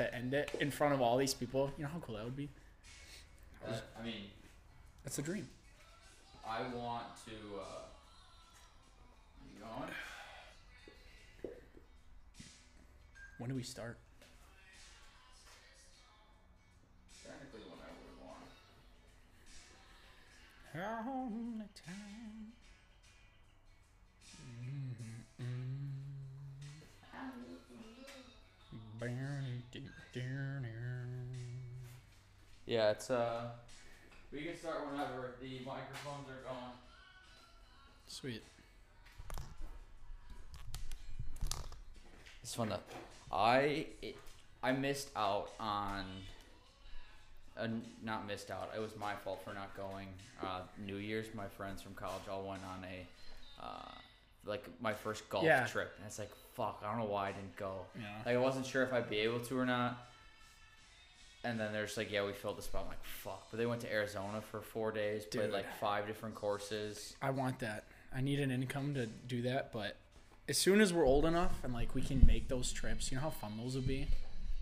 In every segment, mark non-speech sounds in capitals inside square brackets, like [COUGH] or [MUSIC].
to end it in front of all these people. You know how cool that would be? I mean, That's a dream. I want to. Uh, you going? When do we start? Technically, whenever we want. Time. Yeah, it's uh. We can start whenever the microphones are going. Sweet. It's fun though. I it, I missed out on. Uh, not missed out. It was my fault for not going. Uh, New Year's, my friends from college all went on a, uh, like my first golf Yeah. trip, and it's like fuck. I don't know why I didn't go. Yeah. Like I wasn't sure if I'd be able to or not. And then there's like, yeah, we filled the spot. I'm like, fuck. But they went to Arizona for four days, played like five different courses. I want that. I need an income to do that, but as soon as we're old enough and like we can make those trips, you know how fun those would be?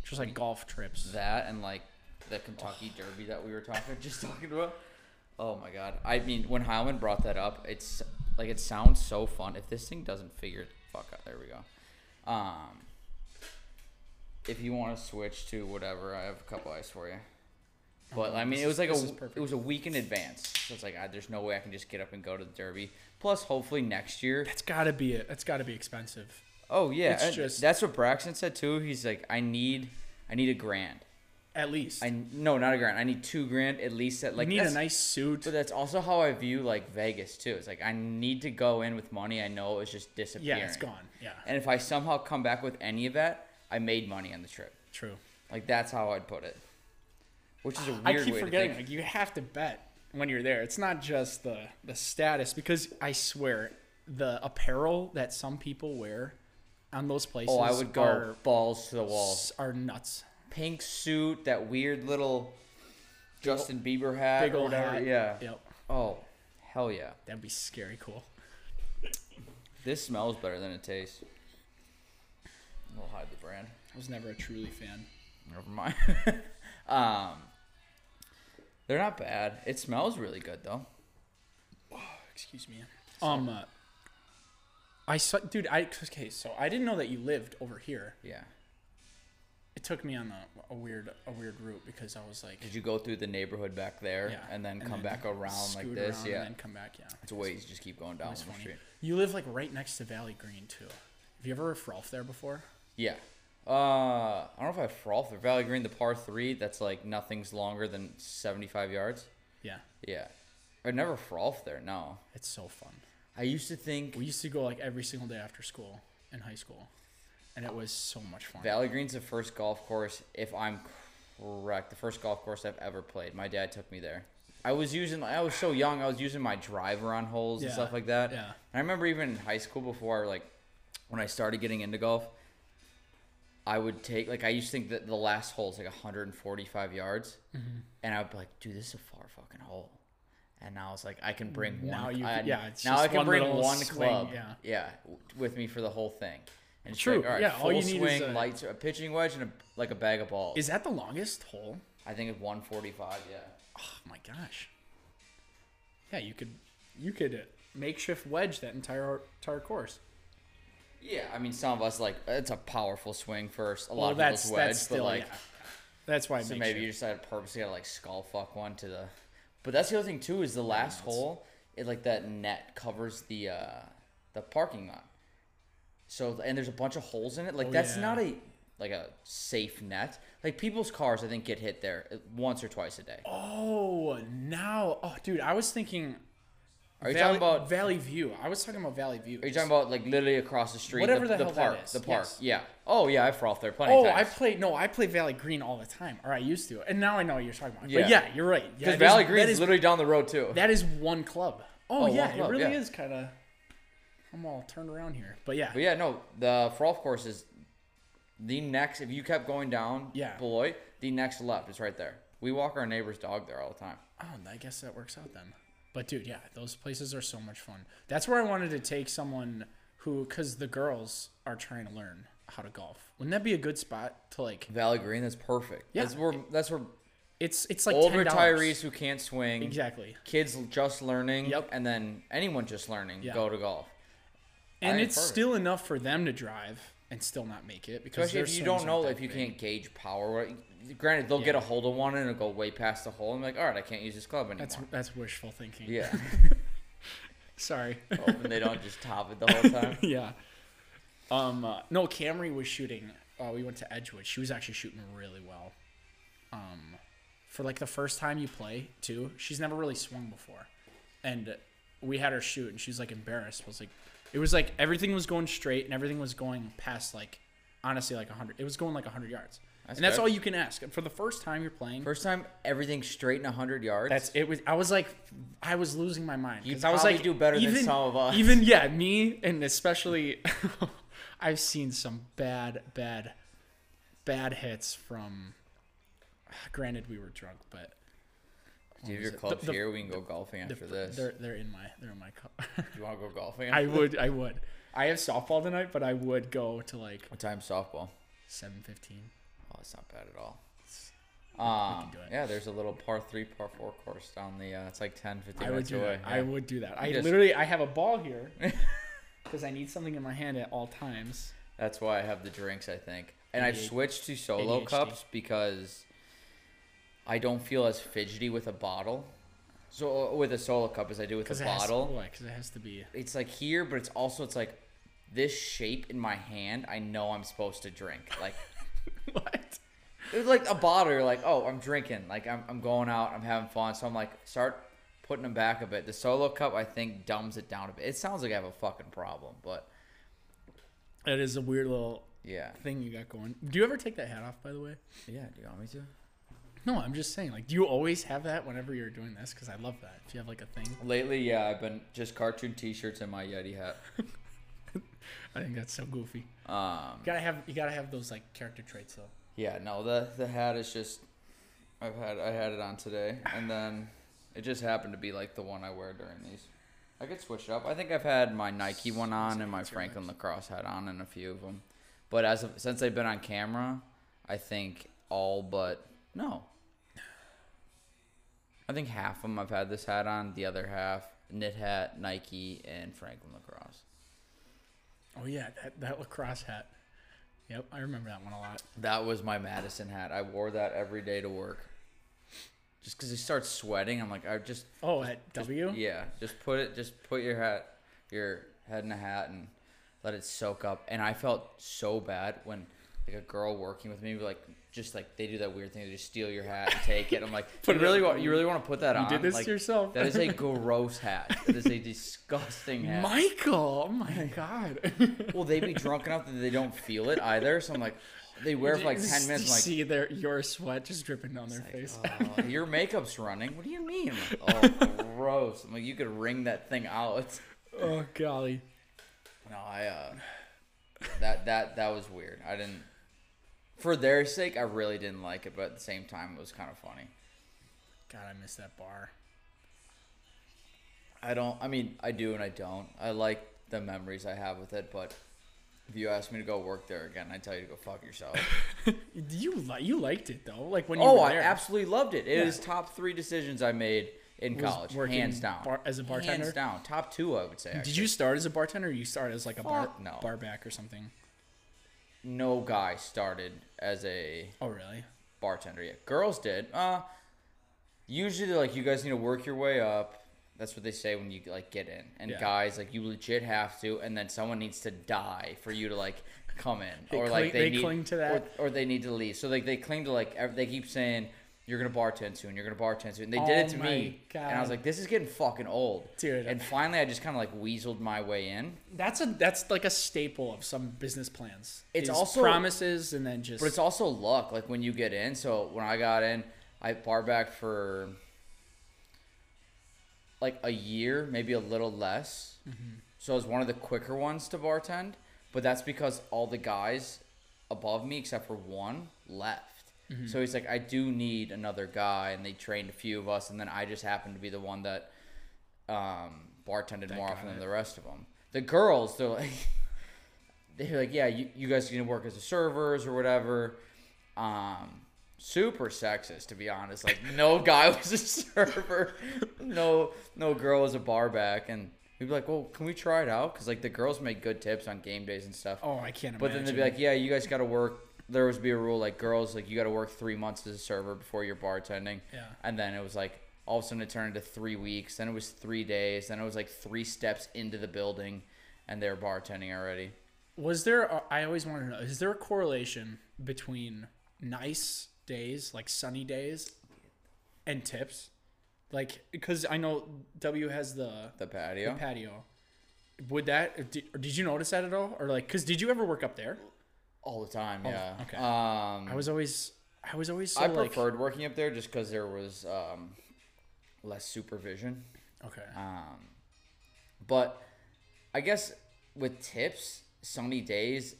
Just like golf trips. That and like the Kentucky Derby that we were talking, [LAUGHS] just talking about. Oh my god! I mean, when Heilman brought that up, it's like it sounds so fun. If this thing doesn't figure fuck out, there we go. Um, if you want to switch to whatever, I have a couple ice for you. But I mean, it was like This a it was a week in advance, so it's like I, there's no way I can just get up and go to the Derby. Plus, hopefully next year. That's gotta be it. That's gotta be expensive. Oh yeah, It's just- that's what Braxton said too. He's like, I need, I need a grand. At least. I no, not a grand. I need two grand at least. At like you need a nice suit. But that's also how I view like Vegas too. It's like I need to go in with money I know is just disappearing. Yeah, it's gone. Yeah. And if I somehow come back with any of that, I made money on the trip. True. Like that's how I'd put it. Which is a weird I keep way forgetting like you have to bet when you're there. It's not just the the status because I swear the apparel that some people wear on those places oh, I would go are, balls to the wall. are nuts. Pink suit, that weird little Justin Bieber hat, Big old whatever. hat. Yeah. Yep. Oh, hell yeah. That'd be scary cool. This smells better than it tastes. We'll hide the brand. I was never a truly fan. Never mind. [LAUGHS] um, they're not bad. It smells really good though. [SIGHS] Excuse me. Um uh, I saw dude, I okay, so I didn't know that you lived over here. Yeah. It took me on a, a weird a weird route because I was like Did you go through the neighborhood back there yeah, and then come back around like this? around Yeah. and then come back, yeah. It's a ways you just keep going down the funny. street. You live like right next to Valley Green too. Have you ever frolfed there before? Yeah. Uh, I don't know if I frolf or Valley Green, the par three. That's like nothing's longer than seventy-five yards. Yeah. Yeah. I never frolf there. No. It's so fun. I used to think We used to go like every single day after school in high school. And it was so much fun. Valley Green's the first golf course, if I'm correct, the first golf course I've ever played. My dad took me there. I was using, I was so young, I was using my driver on holes and stuff like that. yeah. And I remember even in high school before, like, when I started getting into golf, I would take, like, I used to think that the last hole is like 145 yards. Mm-hmm. And I would be like, dude, this is a far fucking hole. And now it's like, I can bring one. Now you- I- yeah, it's now just I can one bring one swing, club. yeah. Yeah. With me for the whole thing. And it's True, Like, all right, yeah, full all you need is a- lights, a pitching wedge, and a, like a bag of balls. Is that the longest hole? I think it's 145. Yeah. Oh my gosh. Yeah, you could you could makeshift wedge that entire entire course. Yeah, I mean, some of us like it's a powerful swing first. A lot Well, of that's people's wedge, that's still but like, yeah. That's why so maybe you decided purposely to like skull fuck one to the. But that's the other thing too is the last nuts. hole. It like that net covers the uh the parking lot. So and there's a bunch of holes in it. Like Oh, that's yeah. not a like a safe net. Like people's cars, I think get hit there uh, once or twice a day. Oh, now, oh, dude, I was thinking. Are you Valley, talking about? Valley View? I was talking about Valley View. Are you talking about like literally across the street? Whatever the, the the hell that park, is, the park. yes. Yeah. Oh yeah, I frolfed there plenty Oh, of I play no, I play Valley Green all the time, or I used to, and now I know what you're talking about. Yeah. But yeah, you're right. Because is- Valley Green is literally down the road too. that is one club. Oh, Oh, yeah, it really yeah. is kind of. I'm all turned around here, but yeah, But yeah, no, the Frolf course is the next. If you kept going down Yeah. Beloit, the next left is right there. We walk our neighbor's dog there all the time. Oh, I guess that works out then. But dude, yeah, those places are so much fun. That's where I wanted to take someone who, because the girls are trying to learn, how to golf. Wouldn't that be a good spot to like? Valley Green, that's perfect. Yeah. That's where that's where It's it's like old $10. retirees who can't swing, Exactly. kids just learning, Yep. and then anyone just learning Yeah. go to golf. And it's perfect. still enough for them to drive and still not make it because Especially if you don't know if you big. can't gauge power. Granted, they'll get a hold of one and it'll go way past the hole. and be like, all right, I can't use this club anymore. That's that's wishful thinking. yeah. [LAUGHS] Sorry. oh, and they don't just top it the whole time. [LAUGHS] yeah. Um. uh, no, Camry was shooting. Uh, we went to Edgewood. She was actually shooting really well. Um, for like the first time you play too. She's never really swung before, and we had her shoot, and she's like embarrassed. I was like, it was like everything was going straight, and everything was going past like, honestly, like hundred. It was going like hundred yards, That's and that's good. all you can ask. For the first time you're playing, First time everything straight in 100 yards. That's it. Was I was like, I was losing my mind. 'cause I was like, do better than even, some of us. Even yeah, me and especially, [LAUGHS] I've seen some bad, bad, bad hits from. Granted, we were drunk, but Do you have was your clubs The- the- here? We can go golfing the- after this. they're they're in my they're in my cup. [LAUGHS] Do you want to go golfing? I would I would. I have softball tonight, but I would go to like What time softball? seven fifteen. Oh, it's not bad at all. we Um, can do it. yeah, there's a little par three, par four course down the. Uh, it's like 10, 15 I would minutes do away. that. I would do that. I just- literally I have a ball here [LAUGHS] because I need something in my hand at all times. That's why I have the drinks, I think. And I've switched to solo ADHD. cups because I don't feel as fidgety with a bottle. So uh, with a solo cup as I do with a bottle. why? Because it has to be. It's like here, but it's also it's like this shape in my hand. I know I'm supposed to drink. Like [LAUGHS] what? it was like a bottle. You're like, oh, I'm drinking. Like I'm, I'm going out. I'm having fun. So I'm like, start putting them back a bit. The solo cup, I think, dumbs it down a bit. It sounds like I have a fucking problem, but That is a weird little yeah, thing you got going. Do you ever take that hat off, by the way? yeah. Do you want me to? No, I'm just saying. Like, do you always have that whenever you're doing this? Because I love that. If you have like a thing, Lately, yeah, I've been just cartoon T-shirts and my Yeti hat. [LAUGHS] I think that's so goofy. Um, You gotta have you gotta have those like character traits though. yeah, no, the the hat is just I've had I had it on today, and then it just happened to be like the one I wear during these. I could switch it up. I think I've had my Nike one on and my Franklin Lacrosse hat on, and a few of them. But as of since they've been on camera, I think all but no. I think half of them I've had this hat on. The other half knit hat, Nike, and Franklin Lacrosse. Oh yeah, that that lacrosse hat. Yep, I remember that one a lot. That was my Madison hat. I wore that every day to work. Just because he starts sweating, I'm like, I just Oh, at W. yeah, just put it, just put your hat, your head in a hat, and let it soak up. And I felt so bad when like a girl working with me, like just like they do that weird thing, they just steal your hat and take it. I'm like, [LAUGHS] you really want, you really want to put that You on? did this like, yourself. That is a [LAUGHS] gross hat. That is a disgusting hat. Michael. Oh my god. [LAUGHS] well, they be drunk enough that they don't feel it either. So I'm like, they wear it for like ten minutes. I'm like, see their your sweat just dripping down their face. "Oh, your makeup's running. What do you mean? Like, oh, gross. I'm like, you could wring that thing out. oh golly. No, I uh, that that that was weird. I didn't. For their sake, I really didn't like it, but at the same time, it was kind of funny. God, I miss that bar. I don't. I mean, I do and I don't. I like the memories I have with it, but if you ask me to go work there again, I tell you to go fuck yourself. [LAUGHS] You li- you liked it though, like when you oh, I absolutely loved it. It Yeah. is top three decisions I made in Was college, hands down. bar- as a bartender? hands down. Top two, I would say. Did you start as a bartender? or You started as like a bar no. bar back or something. No guy started as a Oh really? bartender yet. Girls did. Uh, usually like, you guys need to work your way up. That's what they say when you like get in. And Yeah. guys, like you legit have to, and then someone needs to die for you to like come in, They or cling- like they, they need, cling to that? or, or they need to leave. So like they cling to like they keep saying. You're gonna bartend soon. You're gonna bartend soon. And they did Oh it to my me, and I was like, "This is getting fucking old." Dude. And finally, I just kind of like weaseled my way in. That's a that's like a staple of some business plans. It's also- promises and then just But it's also luck, like when you get in. So when I got in, I bar back for like a year, maybe a little less. Mm-hmm. So I was one of the quicker ones to bartend. But that's because all the guys above me, except for one, left. So he's like, I do need another guy, and they trained a few of us, and then I just happened to be the one that um, bartended more got often than the rest of them. The girls, they're like. [LAUGHS] they're like, yeah, you, you guys can work as a servers or whatever. Um, super sexist to be honest. Like no [LAUGHS] guy was a server, no no girl was a bar back, and we'd be like, well, can we try it out? Because like the girls make good tips on game days and stuff. Oh, I can't imagine. But then they'd be like, yeah, you guys got to work. There was be a rule like girls like you got to work three months as a server before you're bartending. Yeah. And then it was like all of a sudden it turned into three weeks. Then it was three days. Then it was like three steps into the building, and they're bartending already. Was there? A, I always wanted to know: is there a correlation between nice days, like sunny days, and tips? Like, because I know W has the, The patio. the patio. patio. Would that? Did, did you notice that at all? Or like, because did you ever work up there? All the time. Yeah. okay. Um, I was always, I was always so I like, preferred working up there just because there was um, less supervision. okay. Um, but I guess with tips, sunny days,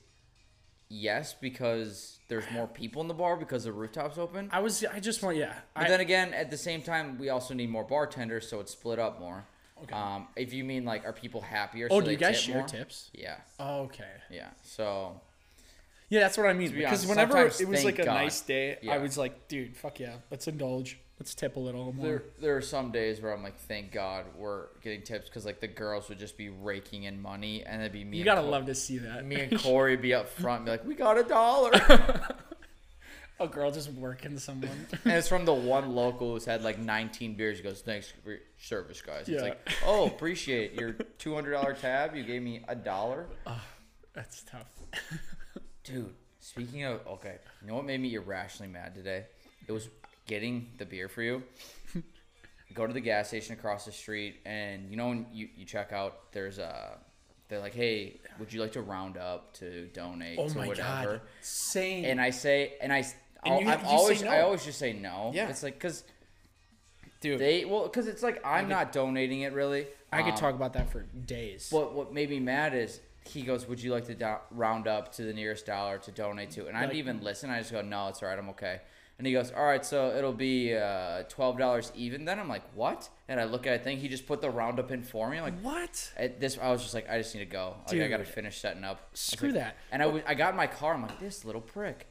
yes, because there's more people in the bar because the rooftops open. I was, I just want, yeah. But I, then again, at the same time, we also need more bartenders, so it's split up more. Okay. Um, if you mean like, are people happier? oh, so do they you guys tip share more? tips? Yeah, Oh, okay. yeah. So Yeah, that's what I mean. be Because honest, whenever sometimes it was like a God. nice day, Yeah. I was like, dude, fuck yeah, let's indulge, let's tip a little more. there, there are some days where I'm like, thank God we're getting tips because like the girls would just be raking in money, and it'd be me. you and gotta Cor- love to see that. me and Corey be up front, and be like, we got a dollar. [LAUGHS] a girl just working someone. [LAUGHS] And it's from the one local who's had like 19 beers. He goes, "Thanks for your service, guys." It's like, "Oh, appreciate your $200 tab. You gave me a dollar." that's tough. [LAUGHS] Dude, speaking of okay, you know what made me irrationally mad today? It was getting the beer for you. [LAUGHS] Go to the gas station across the street, and you know when you, you check out, there's a they're like, "Hey, would you like to round up to donate Oh to my whatever?" god, same. And I say, and I, And you- I'm you always, no. I always just say no. Yeah. it's like because dude, they well, because it's like I'm could- not donating it really. I could Um, talk about that for days. But what made me mad is he goes, "Would you like to do- round up to the nearest dollar to donate to?" And I Like- didn't even listen. I just go, "No, it's all right. I'm okay." And he goes, "All right, so it'll be uh, twelve dollars even." Then I'm like, "What?" And I look at it, think he just put the roundup in for me. I'm like, what? at this, I was just like, I just need to go. Like, I got to Dude. finish setting up. I was Screw like- that. And I, w- I got in my car. I'm like, this little prick.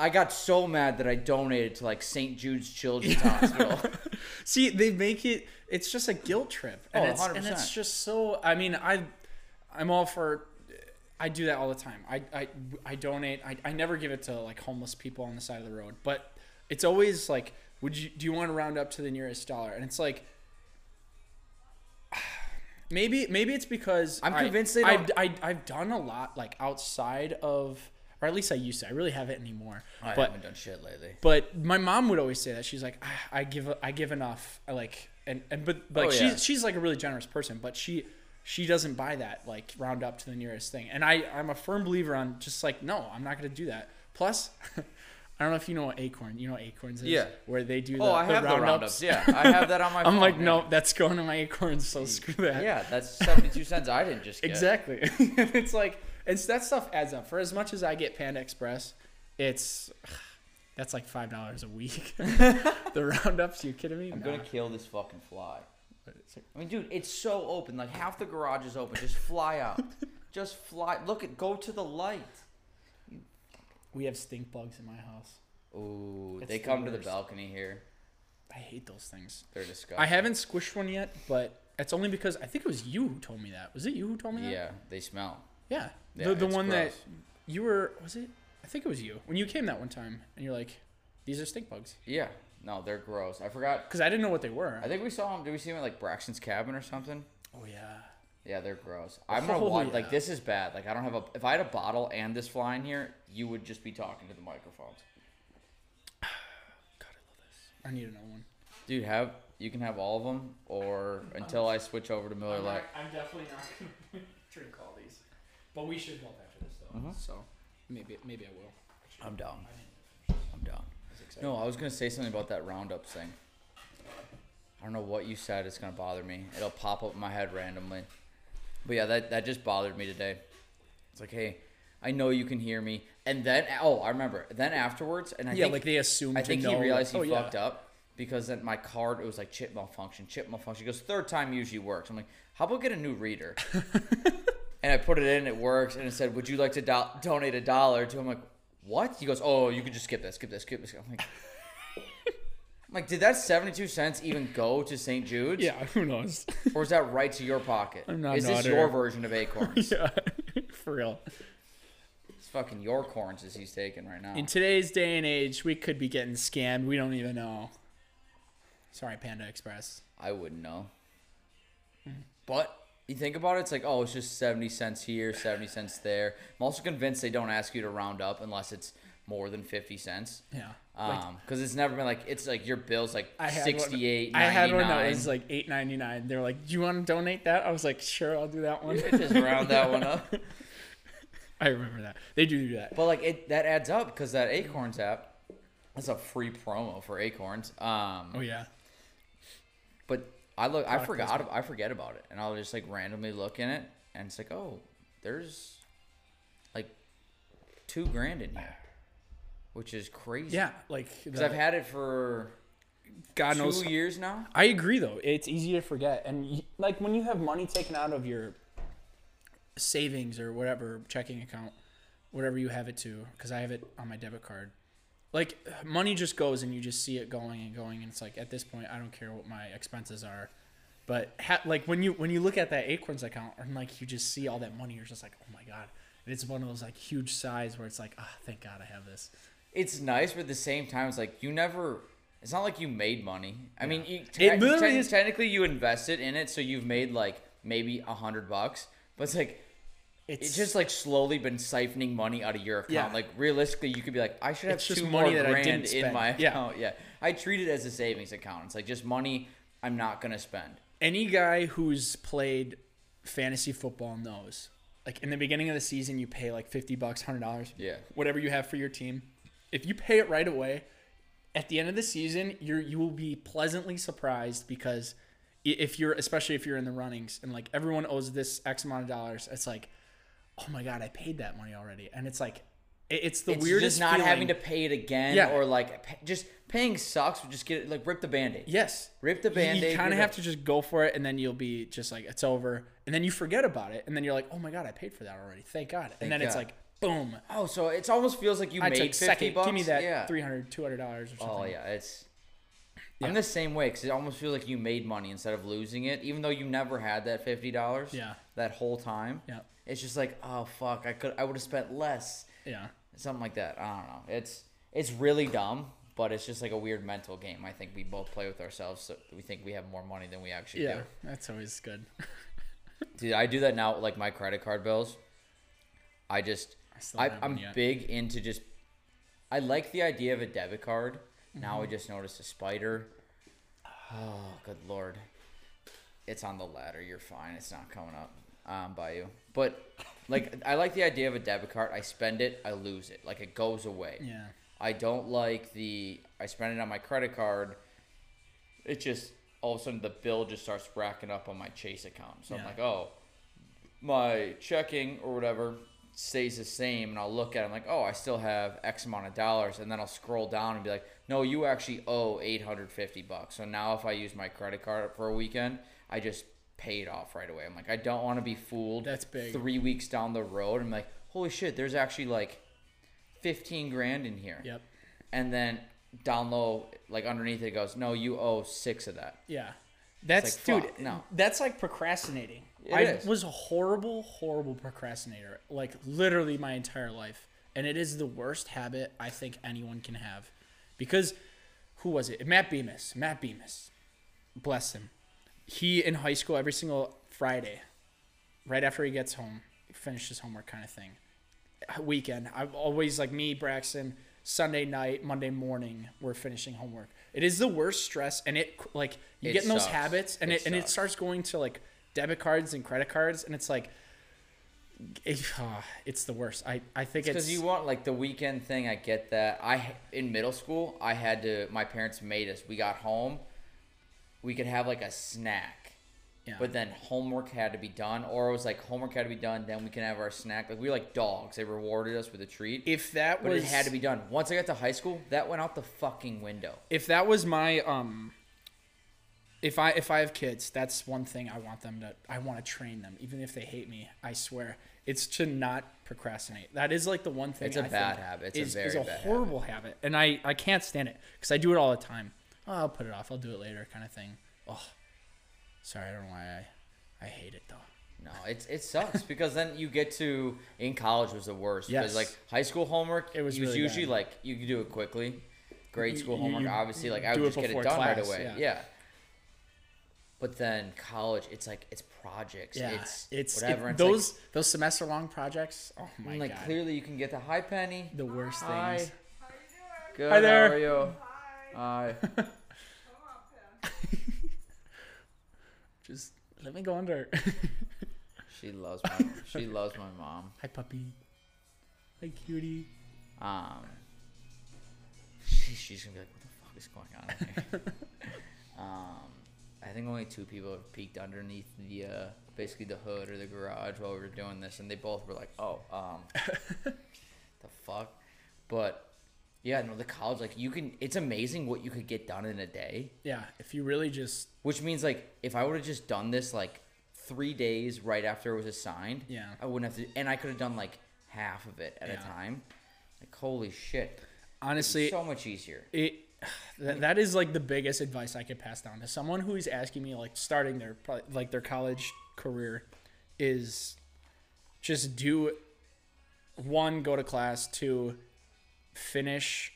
I got so mad that I donated to like St. Jude's Children's Hospital. [LAUGHS] [LAUGHS] See, they make it. It's just a guilt trip, and Oh, it's and it's 100%. just so. I mean, I, I'm all for. I do that all the time. I I, I donate. I, I never give it to like homeless people on the side of the road, but it's always like, would you do you want to round up to the nearest dollar? And it's like. [SIGHS] Maybe maybe it's because I'm I- convinced they I've, I, I've done a lot like outside of, or at least I used to. I really haven't anymore. I but haven't done shit lately. but my mom would always say that she's like, "Ah, I give, I give enough. I like, and and but, but Oh, like yeah. she's she's like a really generous person, but she she doesn't buy that like round up to the nearest thing. And I I'm a firm believer on just like no, I'm not gonna do that. Plus, [LAUGHS] I don't know if you know what Acorn. You know what Acorns is? Yeah. Where they do oh, the, Oh, I the have the roundups. roundups. Yeah, I have that on my. [LAUGHS] I'm phone, like, no, that's going to my Acorns. So screw that. Yeah, that's 72 cents I didn't just get. Exactly. [LAUGHS] it's like it's that stuff adds up. For as much as I get Panda Express, it's [SIGHS] that's like five dollars a week. the roundups, you kidding me? I'm Nah. gonna kill this fucking fly. I mean, dude, it's so open. Like half the garage is open. Just fly out. [LAUGHS] Just fly. Look at. Go to the light. We have stink bugs in my house. Ooh, It's they the come to the worst. balcony here. I hate those things. They're disgusting. I haven't squished one yet, but it's only because I think it was you who told me that. Was it you who told me that? Yeah, they smell. Yeah. Yeah, the the it's one that gross. you were was it? I think it was you when you came that one time, and you're like, "These are stink bugs," Yeah. No, they're gross. I forgot. because I didn't know what they were. I think we saw them. Did we see them at like Braxton's cabin or something? oh yeah. Yeah, they're gross. I'm gonna Oh, watch. yeah. Like this is bad. Like I don't have a. If I had a bottle and this fly in here, you would just be talking to the microphones. God, I love this. I need another one. Dude, have you can have all of them, or until I switch over to Miller I'm, Lite. I'm definitely not gonna [LAUGHS] drink all these, but we should help after this though. Mhm. So maybe maybe I will. I'm down. I didn't I'm excited. No, I was gonna say something about that roundup thing. I don't know what you said. It's gonna bother me. It'll pop up in my head randomly. But yeah, that that just bothered me today. It's like, hey, I know you can hear me, and then oh, I remember. Then afterwards, and I yeah, think like they assumed. I think he know, realized he oh, yeah. fucked up because then my card it was like chip malfunction, chip malfunction. He goes third time usually works. I'm like, how about get a new reader? [LAUGHS] and I put it in, it works, and it said, "Would you like to do- donate a dollar?" To him, I'm like, "What?" He goes, "Oh, you can just skip this, skip this, skip this." I'm like, I'm like, did that 72 cents even go to St. Jude's? Yeah, who knows? Or is that right to your pocket? I'm not is an this auditor. your version of [LAUGHS] Acorns? yeah, for real. It's fucking your corns as he's taking right now. In today's day and age, we could be getting scammed. We don't even know. Sorry, Panda Express. I wouldn't know. But you think about it, it's like, oh, it's just 70 cents here, 70 cents there. I'm also convinced they don't ask you to round up unless it's more than 50 cents. Yeah. Like, Um, because it's never been like it's like your bill's like I had sixty eight. one. I had one that was like eight ninety nine. They're like, "Do you want to donate that?" I was like, "Sure, I'll do that one." just round that one up. [LAUGHS] I remember that. They do do that. But like it that adds up because that Acorns app, that's a free promo for Acorns. Um, Oh yeah. but I look, I forgot, I forget about it, and I'll just like randomly look in it, and it's like, oh, there's like two grand in here, which is crazy. Yeah, like because I've had it for God two knows. years now. I agree though. It's easy to forget, and like when you have money taken out of your savings or whatever checking account, whatever you have it to, because I have it on my debit card. Like money just goes, and you just see it going and going, and it's like at this point, I don't care what my expenses are. But ha- like when you when you look at that Acorns account, and like you just see all that money, you're just like, oh my god! And it's one of those like huge size where it's like, ah, thank God I have this. It's nice, but at the same time, it's like you never. It's not like you made money. I mean, you, It literally te- is- technically you invested in it, so you've made like maybe a hundred bucks. But it's like it's just like slowly been siphoning money out of your account. Yeah. Like realistically, you could be like, I should have It's just two money more that I grand didn't in my Yeah. account. Yeah. I treat it as a savings account. It's like just money I'm not gonna spend. any guy who's played fantasy football knows. Like in the beginning of the season, you pay like fifty bucks, hundred dollars, Yeah. whatever you have for your team. If you pay it right away, at the end of the season, you're you will be pleasantly surprised because if you're especially if you're in the runnings and like everyone owes this X amount of dollars, it's like, oh my god, I paid that money already, and it's like, it- it's the it's weirdest. just not feeling. having to pay it again Yeah. or like just paying sucks. Just get it like rip the band-aid. Yes. Rip the Band-Aid, You kind of have it- to just go for it, and then you'll be just like, it's over. And then you forget about it, and then you're like, oh my god, I paid for that already. Thank God. Thank and then it's like, boom. Oh, so it almost feels like you I made fifty second. bucks. Give me that yeah. 300 $200 or something. Oh yeah, it's. Yeah. I'm the same way because it almost feels like you made money instead of losing it, even though you never had that fifty dollars. Yeah. That whole time. Yeah. It's just like, oh fuck, I could, I would have spent less, Yeah. something like that. I don't know. It's, it's really dumb, but it's just like a weird mental game. I think we both play with ourselves, so we think we have more money than we actually do. Yeah. do. That's always good. [LAUGHS] Dude, I do that now. with, Like my credit card bills. I just, I I, yet. big into just. I like the idea of a debit card. Now I Mm-hmm. just noticed a spider. Oh, good lord! It's on the ladder. You're fine. It's not coming up um, by you. But like, I like the idea of a debit card. I spend it, I lose it. Like it goes away. Yeah. I don't like the. I spend it on my credit card. It just all of a sudden the bill just starts racking up on my Chase account. So I'm like, oh, my checking or whatever stays the same, and I'll look at it I'm like, oh, I still have X amount of dollars, and then I'll scroll down and be like, no, you actually owe 850 bucks. So now if I use my credit card for a weekend, I just pay it off right away. I'm like, I don't want to be fooled. That's big. Three weeks down the road, I'm like, holy shit, there's actually like 15 grand in here. Yep. And then down low, like underneath it goes, no, you owe six of that. Yeah. That's like, dude. no. That's like procrastinating. It I is. was a horrible, horrible procrastinator. Like literally my entire life, and it is the worst habit I think anyone can have, because who was it? Matt Bemis. Matt Bemis. Bless him. He in high school every single Friday, right after he gets home, finish his homework kind of thing. Weekend. I'm always like me, Braxton. Sunday night, Monday morning, we're finishing homework. It is the worst stress, and it like you It get in those habits, and It it, and it starts going to like debit cards and credit cards, and it's like, it, ah, [SIGHS] it's the worst. I I think it's, Because you want like the weekend thing, I get that. I in middle school, I had to. My parents made us. We got home, we could have like a snack, yeah. but then homework had to be done, or it was like homework had to be done. Then we can have our snack. Like we were like dogs. They rewarded us with a treat. if that but was it had to be done. Once I got to high school, that went out the fucking window. if that was my um if I if I have kids, that's one thing I want them to. I want to train them, even if they hate me. I swear, it's to not procrastinate. That is like the one thing. It's a I bad habit. It's a very is a horrible habit. and I I can't stand it because I do it all the time. Oh, I'll put it off. I'll do it later, kind of thing. Oh, sorry, I don't know why I I hate it though. No, it's it sucks because then you get to in college was the worst. Yes. Because like high school homework, It was it was really usually bad. like you could do it quickly. Grade You- school you- homework, you obviously, like I do would it just get it before done right away. yeah. Yeah. But then college, it's like it's projects. Yeah, it's it's whatever. it- it's like- those those semester long projects. Oh my like, god, Like clearly you can get the high penny. the worst Hi. things. Good. Hi there. How are you? Hi. [LAUGHS] [LAUGHS] Just let me go under. [LAUGHS] she loves my. she loves my mom. Hi puppy. Hi cutie. Um, she, she's gonna be like, "What the fuck is going on here?" [LAUGHS] um, I think only two people have peeked underneath the uh, basically the hood or the garage while we were doing this, and they both were like, "Oh, um, the fuck." But yeah, no, the college like you can. It's amazing what you could get done in a day. Yeah, if you really just Which means like if I would have just done this like three days right after it was assigned, Yeah. I wouldn't have to, and I could have done like half of it at Yeah. a time. Like holy shit, honestly, so much easier. it that, that is like the biggest advice I could pass down to someone who is asking me like starting their like their college career is just do one go to class two finish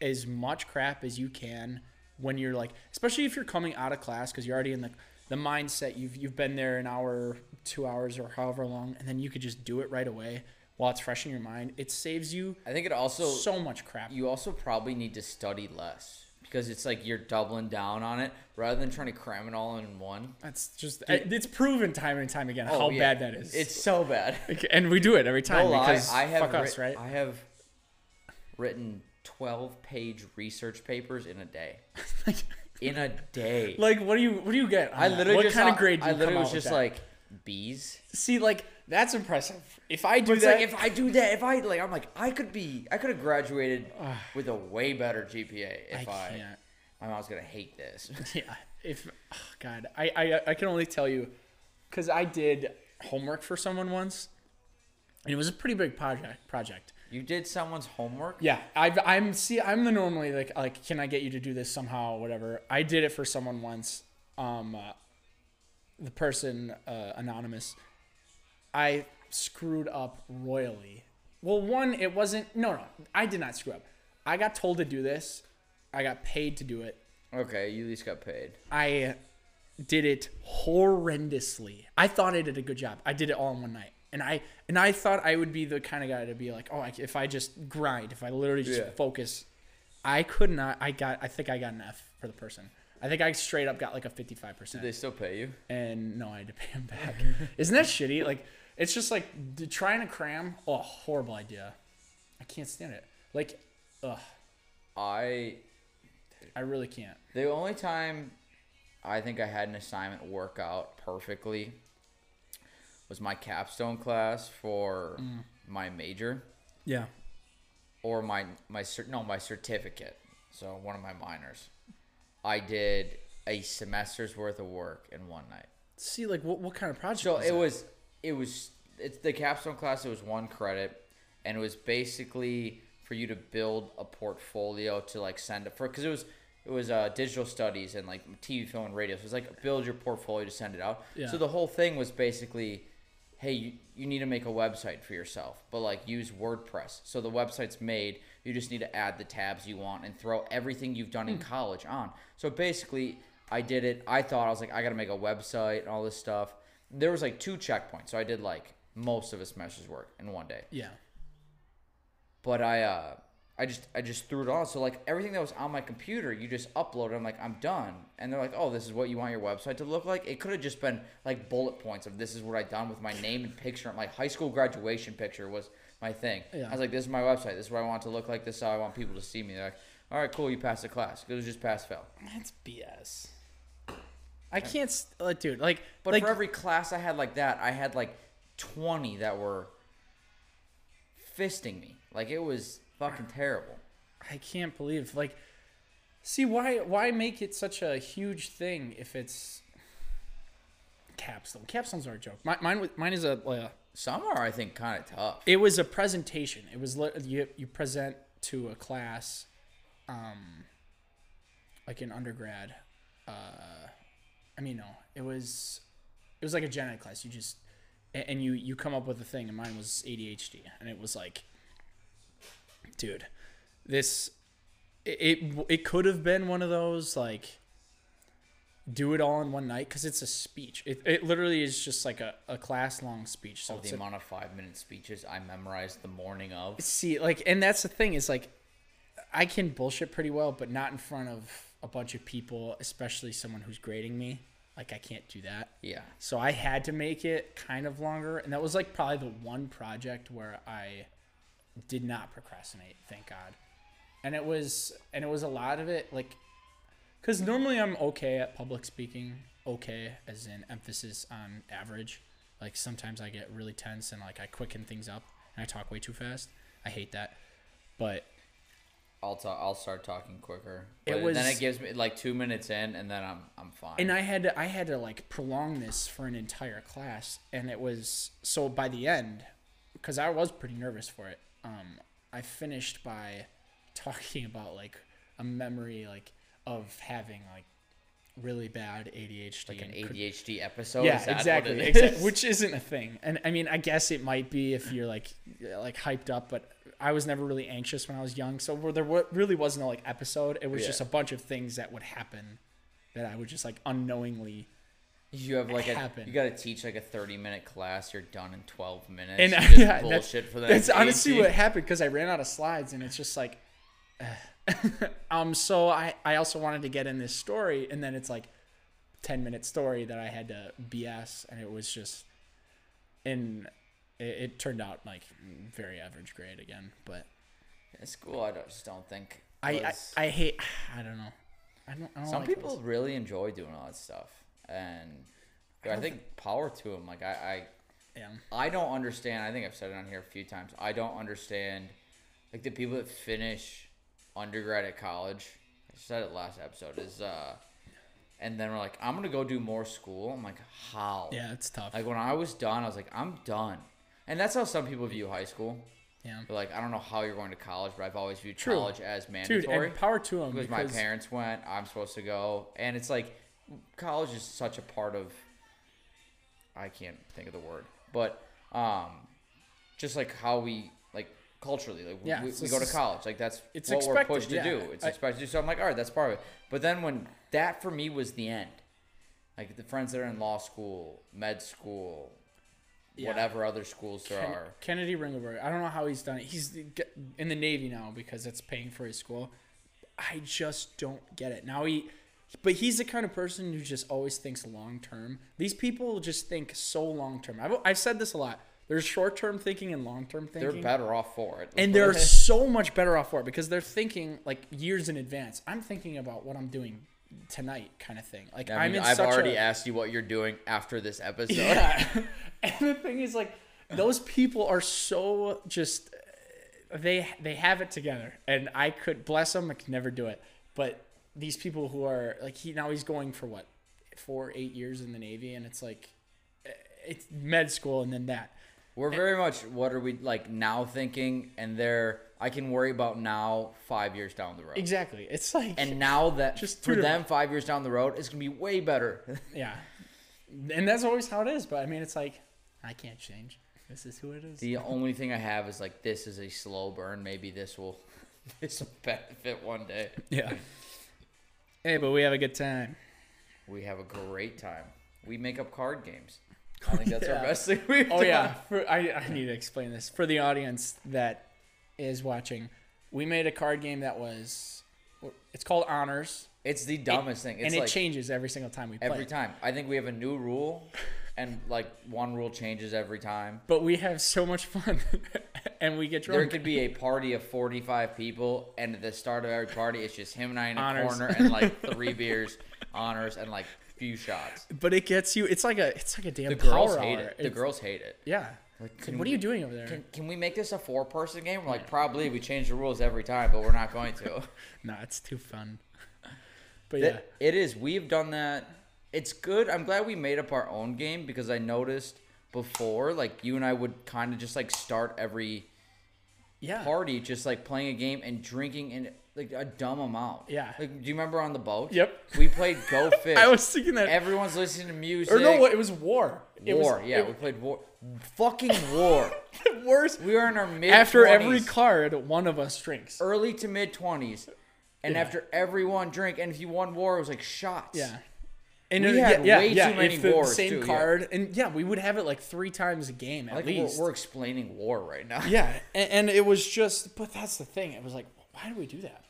as much crap as you can when you're like especially if you're coming out of class because you're already in the the mindset you've you've been there an hour two hours or however long and then you could just do it right away while it's fresh in your mind it saves you I think it also so much crap you also probably need to study less because it's like you're doubling down on it rather than trying to cram it all in one. That's just it's proven time and time again oh, how Oh, yeah. bad that is. It's so bad. [LAUGHS] and we do it every time No lie, because I have fuck writ- us, right? I have written twelve page research papers in a day. [LAUGHS] in a day. like, what do you what do you get? I literally what just kind of grade? Do I you literally come was just that? like B's. see, like that's impressive. If I do that, like if I do that, if I like, I'm like I could be, I could have graduated with a way better GPA if I I. can't. My mom's gonna hate this. [LAUGHS] Yeah, if oh God, I, I I can only tell you because I did homework for someone once, and it was a pretty big project. Project. You did someone's homework. Yeah, I've, I'm see. I'm the normally like like can I get you to do this somehow? Whatever. I did it for someone once. Um, uh, the person uh, anonymous. I screwed up royally. Well, one, it wasn't. No, no, I did not screw up. I got told to do this. I got paid to do it. Okay, you at least got paid. I did it horrendously. I thought I did a good job. I did it all in one night, and I and I thought I would be the kind of guy to be like, oh, I, if I just grind, if I literally just Yeah. focus, I could not. I got. I think I got an F for the person. I think I straight up got like a fifty-five percent. Did they still pay you? and no, I had to pay him back. [LAUGHS] Isn't that shitty? Like, it's just like trying to cram. Oh, horrible idea. I can't stand it. Like, ugh, I I really can't. the only time I think I had an assignment work out perfectly was my capstone class for Mm. my major Yeah. or my my no my certificate. So one of my minors. I did a semester's worth of work in one night. See, like, what, what kind of project? So was it that? was it was it's the capstone class. It was one credit, and it was basically for you to build a portfolio to like send it for because it was it was uh, digital studies and like TV, film, and radio. So it was like build your portfolio to send it out. Yeah. So the whole thing was basically, hey, you, you need to make a website for yourself, but like use WordPress. So the website's made. You just need to add the tabs you want and throw everything you've done Hmm. in college on. So basically, I did it. I thought I was like, I got to make a website and all this stuff. There was like two checkpoints, so I did like most of a semester's work in one day. yeah. But I, uh, I just, I just threw it on. So like everything that was on my computer, you just upload. it. I'm like, I'm done. And they're like, oh, this is what you want your website to look like. It could have just been like bullet points of this is what I done with my name and picture. My high school graduation picture was my thing. Yeah. I was like, this is my website. This is what I want to look like. This is how I want people to see me. They're like, all right, cool, you passed the class. It was just pass fail. That's BS. I can't, st- uh, dude. Like, But like, for every class I had like that, I had like 20 that were fisting me. Like it was fucking terrible. I can't believe like See why why make it such a huge thing if it's capstone? Capstones are a joke. My, mine was- mine is a, a Some are, I think, kind of tough. it was a presentation. It was you you present to a class, um, like an undergrad. Uh, I mean, no, it was it was like a gen ed class. You just and you you come up with a thing, and mine was ADHD, and it was like, dude, this it it, could have been one of those like do it all in one night because it's a speech. It, it literally is just like a, a class long speech. So it's the a- amount of five minute speeches I memorized the morning of. see like and that's the thing is like i can bullshit pretty well but not in front of a bunch of people especially someone who's grading me like i can't do that Yeah. so i had to make it kind of longer and that was like probably the one project where i did not procrastinate thank god and it was and it was a lot of it like because normally i'm okay at public speaking okay as in emphasis on average like sometimes i get really tense and like i quicken things up and i talk way too fast i hate that but I'll talk. I'll start talking quicker. It was, then it gives me like two minutes in, and then I'm I'm fine. and I had to I had to like prolong this for an entire class, and it was so by the end, because I was pretty nervous for it. Um, I finished by talking about like a memory like of having like really bad ADHD, like an and could- ADHD episode. yeah, exactly, it exactly, is? which isn't a thing. And I mean, I guess it might be if you're like like hyped up, but I was never really anxious when I was young, so there really wasn't a like episode. It was Yeah. just a bunch of things that would happen that I would just like unknowingly. You have like a happen. you got to teach like a thirty minute class. You're done in twelve minutes. And I- just [LAUGHS] yeah, that's- bullshit for that. That's honestly what happened because I ran out of slides, and it's just like, [SIGHS] um. So I I also wanted to get in this story, and then it's like, ten minute story that I had to BS, and it was just, and it, it turned out like very average grade again. But in school. I don't, just don't think. I, I I hate. [SIGHS] I don't know. I don't. I don't some like people those. really enjoy doing all that stuff, and I, don't think power to them. Like I, Yeah. I, I don't understand. I think I've said it on here a few times. I don't understand, like the people that finish undergrad at college. I said it last episode. Is uh, and then we're like, I'm gonna go do more school. I'm like, how? Yeah, it's tough. Like when I was done, I was like, I'm done. And that's how some people view high school. yeah. They're like, I don't know how you're going to college, but I've always viewed True. college as Dude, mandatory. and power to them because my parents went, I'm supposed to go, and it's like college is such a part of. I can't think of the word, but um, just like how we like culturally, like Yeah, we, we go to college, like that's it's what expected, we're pushed to yeah. do. It's I- expected to do. So I'm like, all right, that's part of it. But then when that for me was the end, like the friends that are in law school, med school, Yeah. whatever other schools there Ken- are. Kennedy Ringelberg. I don't know how he's done it. He's the- in the Navy now because it's paying for his school. I just don't get it. Now he, but he's the kind of person who just always thinks long term. These people just think so long term. I've, I've said this a lot. There's short term thinking and long term thinking. They're better off for it. and they're [LAUGHS] so much better off for it because they're thinking like years in advance. I'm thinking about what I'm doing tonight, kind of thing. Like I I'm mean, in I've such already a, asked you what you're doing after this episode. yeah. [LAUGHS] [LAUGHS] and the thing is, like, those people are so just they they have it together, and I could bless them. I could never do it, but these people who are like he now he's going for what four eight years in the Navy, and it's like eh, it's med school and then that. We're very much what are we like now thinking, and they're I can worry about now five years down the road. Exactly. It's like And now that [LAUGHS] Just for them five years down the road, it's gonna be way better. [LAUGHS] yeah, and that's always how it is. But I mean, it's like I can't change. This is who it is. the [LAUGHS] only thing I have is like this is a slow burn. Maybe this will this will benefit one day. yeah. Hey, but we have a good time. We have a great time. We make up card games. [LAUGHS] I think that's Yeah. our best thing we've Oh done. yeah, for, I I need to explain this for the audience that is watching. We made a card game that was, it's called Honors, It's the dumbest thing. It's and it changes every single time we play. every time. I think we have a new rule, and like one rule changes every time. But we have so much fun, [LAUGHS] and we get drunk. There could be a party of 45 people, and at the start of every party, it's just him and I in a Honors. corner and like three beers, honors, and like few shots. but it gets you. It's like a it's like a damn The girls hate hour. it. The It's- girls hate it. Yeah, Like, can what are you doing over there? Can, can we make this a four person game? We're like, probably we change the rules every time, but we're not going to. [LAUGHS] nah, it's too fun. [LAUGHS] but yeah, That- It is. We've done that. It's good. I'm glad we made up our own game because I noticed before, like you and I would kind of just like start every yeah. party just like playing a game and drinking in like a dumb amount. Yeah. Like, do you remember on the boat? Yep. We played Go [LAUGHS] Fish. I was thinking that. Everyone's listening to music. or no, what? It was war. It War. was, yeah, it we played war. Fucking war. [LAUGHS] worse. We were in our mid. After every card, one of us drinks. early to mid twenties, and Yeah. after every one drink, and if you won war, it was like shots. Yeah. And We had yeah, way yeah, too many if the wars, same too, yeah. card, and yeah, we would have it like three times a game at Like least. we're, we're explaining war right now. Yeah, [LAUGHS] and, and it was just, but that's the thing. It was like, why do we do that?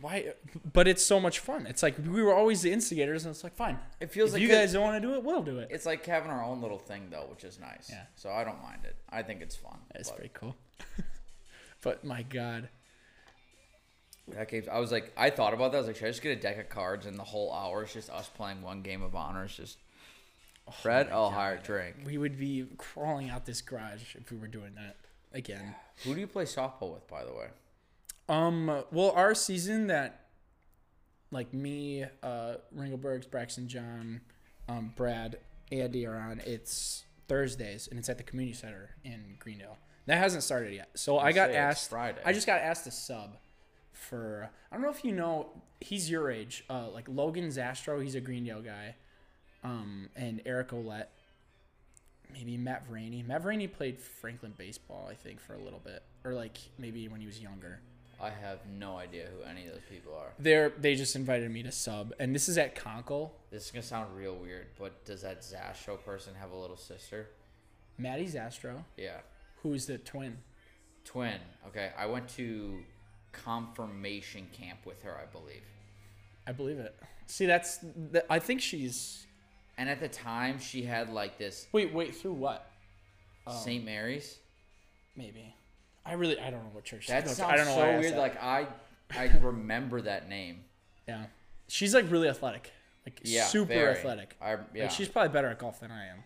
Why? But it's so much fun. It's like we were always the instigators, and it's like, fine. It feels if like you guys don't want to do it, we'll do it. It's like having our own little thing though, which is nice. Yeah. So I don't mind it. I think it's fun. It's pretty cool. [LAUGHS] but my God, that game's, I was like, I thought about that. I was like, should I just get a deck of cards and the whole hour is just us playing one game of honor? It's just Fred, my I'll hire a drink. we would be crawling out this garage if we were doing that again. Who do you play softball with, by the way? Um. Well, our season that, like me, uh, Ringelbergs, Braxton, John, um, Brad, Andy are on. It's Thursdays, and it's at the community center in Greendale. That hasn't started yet. So I got asked. Friday. I just got asked to sub for. I don't know if you know. He's your age. Uh, like Logan Zastro. He's a Greendale guy. Um, and Eric Olette. Maybe Matt Vraney. Matt Vraney played Franklin baseball, I think, for a little bit, or like maybe when he was younger. I have no idea who any of those people are. They're they just invited me to sub, and this is at Konkel. This is gonna sound real weird, but does that Zastro person have a little sister? Maddie Zastro, Yeah. who's the twin. Twin. Okay. I went to confirmation camp with her, I believe. I believe it. See, that's th- I think she's. And at the time, she had like this Wait, wait, through what? Oh. St. Mary's. Maybe. I really I don't know what church. That sounds I don't know so I weird. that. Like I, I [LAUGHS] remember that name. yeah, she's like really athletic, like Yeah. super very. athletic. I yeah. Like she's probably better at golf than I am.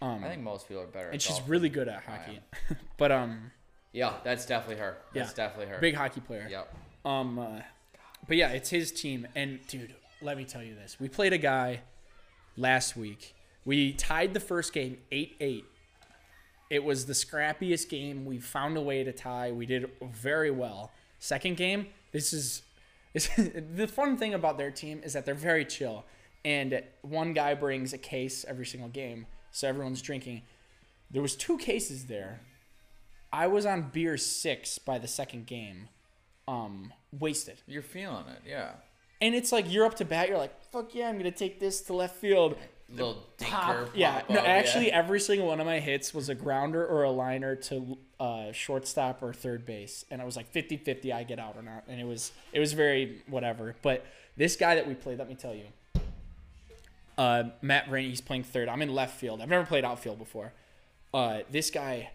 Um, I think most people are better. and she's really good at hockey. [LAUGHS] but um, Yeah, that's definitely her. That's Yeah. definitely her. big hockey player. Yep. Um, uh, but yeah, it's his team. And dude, let me tell you this: we played a guy last week. We tied the first game eight eight. It was the scrappiest game. We found a way to tie. We did very well. Second game, this is, [LAUGHS] this, the fun thing about their team is that they're very chill. And one guy brings a case every single game, so everyone's drinking. There was two cases there. I was on beer six by the second game, um, wasted. You're feeling it, yeah. And it's like you're up to bat. You're like, fuck yeah, I'm gonna take this to left field. Little Pop. yeah, pop no, up, actually, every single one of my hits was a grounder or a liner to uh, shortstop or third base, and I was like 50-50 I get out or not, and it was it was very whatever. But this guy that we played, let me tell you, uh, Matt Rainey, he's playing third. I'm in left field. I've never played outfield before. Uh, this guy,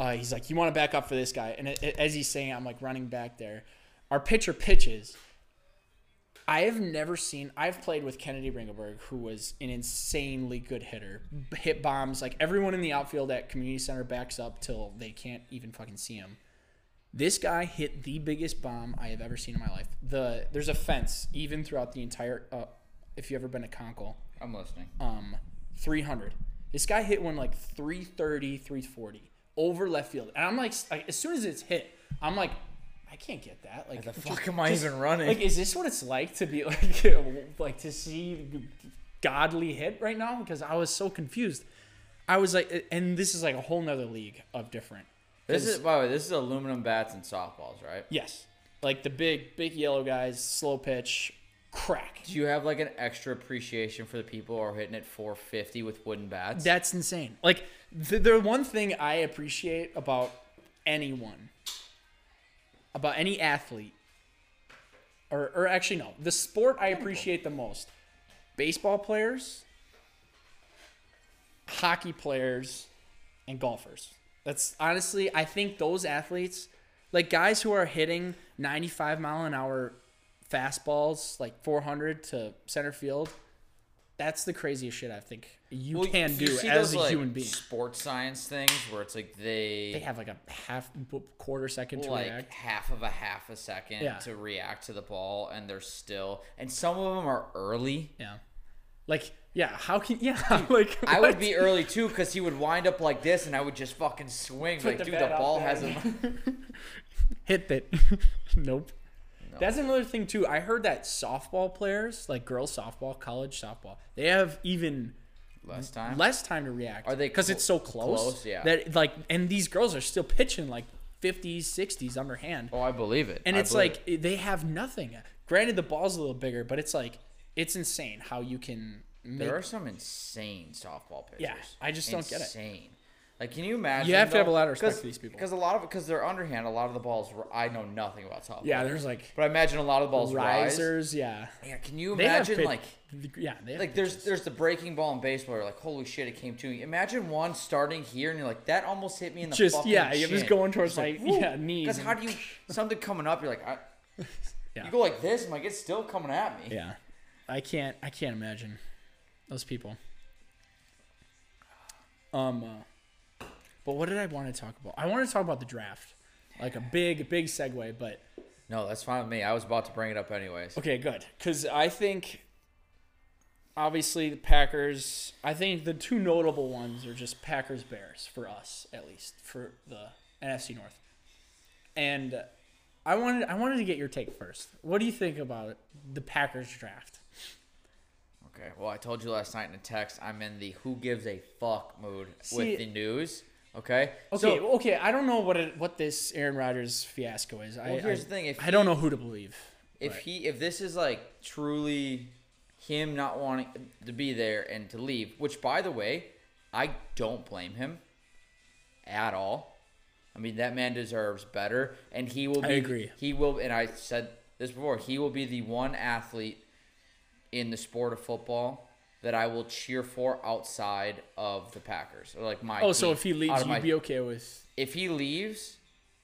uh, he's like, you want to back up for this guy, and it, it- as he's saying, I'm like running back there. Our pitcher pitches. I have never seen. I've played with Kennedy Ringelberg, who was an insanely good hitter. Hit bombs like everyone in the outfield at community center backs up till they can't even fucking see him. This guy hit the biggest bomb I have ever seen in my life. The there's a fence even throughout the entire. Uh, if you ever been to Konkel, I'm listening. um, 300. This guy hit one like 330, 340 over left field, and I'm like, like as soon as it's hit, I'm like, I can't get that. Like, The just- fuck am I just- even running? like, is this what it's like to be [LAUGHS] like, like to see godly hit right now? Because I was so confused. I was like, and this is like a whole nother league of different. This is by the way, this is aluminum bats and softballs, right? yes, like the big, big yellow guys, slow pitch, crack. Do you have like an extra appreciation for the people who are hitting it 450 with wooden bats? That's insane. Like the, the one thing I appreciate about anyone, about any athlete, or or actually no, the sport I appreciate the most: baseball players, hockey players, and golfers. That's honestly, I think those athletes, like guys who are hitting 95 mile an hour fastballs, like 400 to center field, That's the craziest shit I think you Well, can you do as those, a like, human being. Sports science things where it's like they, They have like a half quarter second to like react. half of a half a second Yeah. to react to the ball, and they're still, and some of them are early. Yeah. Like yeah, how can yeah [LAUGHS] [LAUGHS] like I would be early too because he would wind up like this, and I would just fucking swing. Put like, the dude, the ball hasn't. [LAUGHS] hit it. nope. That's another thing too. I heard that softball players, like girls softball, college softball, they have even Less time. less time to react. Are they because clo- it's so close? close? Yeah. That like, and these girls are still pitching like 50s, 60s underhand, Oh, I believe it. and I it's like it- they have nothing. Granted, the ball's a little bigger, but it's like it's insane how you can make. There are some insane softball pitchers. Yeah, I just don't get it. Insane. Like, can you imagine? You have to have a lot of respect for these people. Because a lot of because they're underhand. A lot of the balls. I know nothing about softball. yeah, there's like But I imagine a lot of the balls rise. risers. Yeah, Yeah. Can you they imagine pit- like yeah, they have like there's pitches. there's the breaking ball in baseball. You're like, holy shit, it came to me. Imagine one starting here, and you're like, that almost hit me in the just yeah, it was chin. going towards It's like, yeah knees. Because how do you something coming up? You're like, I, [LAUGHS] Yeah. you go like this. I'm like, it's still coming at me. Yeah, I can't. I can't imagine those people. Um, uh, but what did I want to talk about? I want to talk about the draft, like a big, big segue. But No, that's fine with me. I was about to bring it up anyways. okay, good, because I think obviously the Packers. I think the two notable ones are just Packers Bears for us, at least for the NFC North. And I wanted I wanted to get your take first. What do you think about the Packers draft? Okay. Well, I told you last night in a text. I'm in the who gives a fuck mood See- with the news. Okay. Okay, So, okay. I don't know what it, what this Aaron Rodgers fiasco is. I, Well, here's I, the thing, if I don't know who to believe. if but- he if this is like truly him not wanting to be there and to leave, which by the way, I don't blame him at all. I mean, that man deserves better, and he will Be, I agree. He will, and I said this before. He will be the one athlete in the sport of football that I will cheer for outside of the Packers or like my. oh, so if he leaves, you'd be okay with? if he leaves,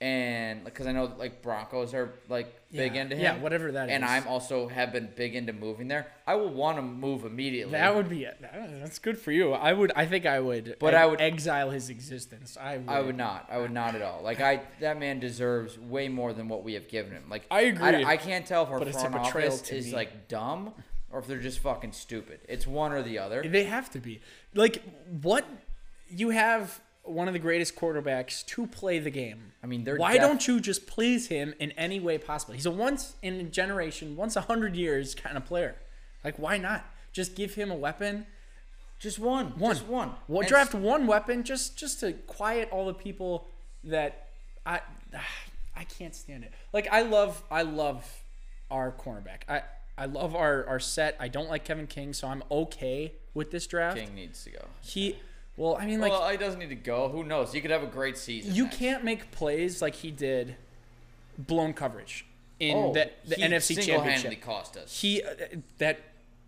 and because I know like Broncos are like big into him, yeah, whatever that and is. I'm also have been big into moving there. I will want to move immediately. That would be that- that's good for you. I would. I think I would. But ex- I would- exile his existence. I would. I would not. I would not at all. Like I, that man deserves way more than what we have given him. Like I agree. I, can't tell if our But it's a front office is me. like dumb or if they're just fucking stupid. It's one or the other. They have to be. Like what? You have one of the greatest quarterbacks to play the game. I mean, they're Why def- don't you just please him in any way possible? He's a once in a generation, once a hundred years kind of player. Like why not? Just give him a weapon. just one, One. just one. And draft one weapon just just to quiet all the people that I [SIGHS] I can't stand it. Like I love I love our cornerback. I I love our our set. I don't like Kevin King, so I'm okay with this draft. King needs to go. He well, I mean like well, he doesn't need to go. Who knows? He could have a great season. you next. can't make plays like he did blown coverage in Oh, the the he NFC single-handedly championship. cost us. He uh, that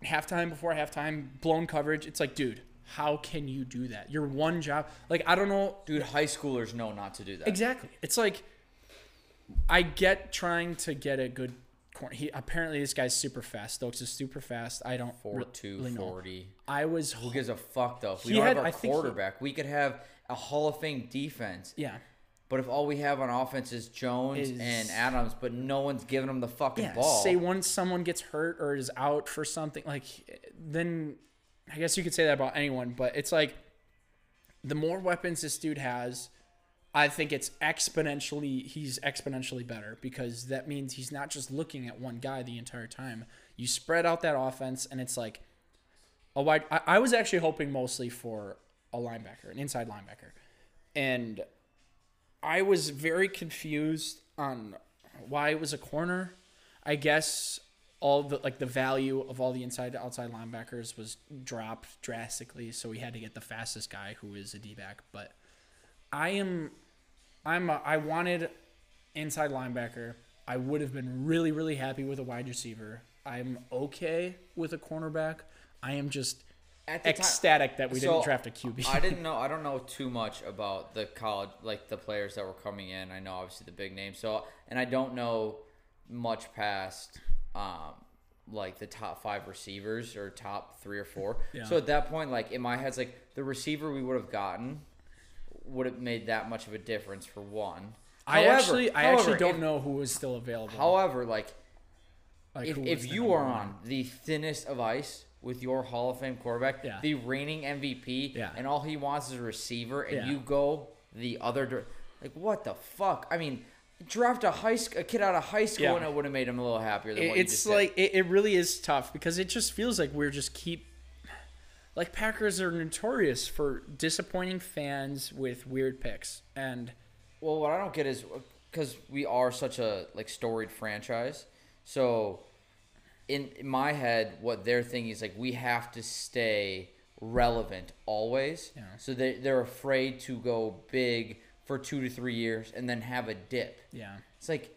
halftime before halftime blown coverage. It's like, dude, how can you do that? Your one job. Like I don't know Dude, high schoolers know not to do that. exactly. It's like I get trying to get a good corner. He apparently this guy's super fast. Stokes is super fast. I don't Four two really know. I was Who gives a fuck though? If we don't had- have I our think he- quarterback, we could have a Hall of Fame defense. yeah. But if all we have on offense is Jones Is- and Adams, but no one's giving them the fucking Yeah, ball, say once someone gets hurt or is out for something, like then I guess you could say that about anyone, but it's like the more weapons this dude has, I think it's exponentially he's exponentially better because that means he's not just looking at one guy the entire time. You spread out that offense and it's like a wide I, I was actually hoping mostly for a linebacker, an inside linebacker. And I was very confused on why it was a corner. I guess all the like the value of all the inside to outside linebackers was dropped drastically, so we had to get the fastest guy who is a D back. But I am, I'm a, I wanted inside linebacker. I would have been really really happy with a wide receiver. I'm okay with a cornerback. I am just At the time- ecstatic that we So, didn't draft a QB. I didn't [LAUGHS] know. I don't know too much about the college, like the players that were coming in. I know obviously the big names. So, and I don't know much past um, like the top five receivers or top three or four. Yeah. So at that point, like in my head, it's like the receiver we would have gotten would have made that much of a difference for one. I However- actually, I however, actually don't if- know who was still available. However, like Like, if, if you are one. on the thinnest of ice with your Hall of Fame quarterback, Yeah. the reigning MVP, Yeah. and all he wants is a receiver, and Yeah. you go the other dir- like what the fuck? I mean, draft a high sc- a kid out of high school, and it would have made him a little happier than It- what you it's like it, it really is tough because it just feels like we're just keep like Packers are notorious for disappointing fans with weird picks and. Well, what I don't get is because we are such a like storied franchise, so in, in my head, what they're thinking is like we have to stay relevant always. Yeah. So they they're afraid to go big for two to three years and then have a dip. yeah It's like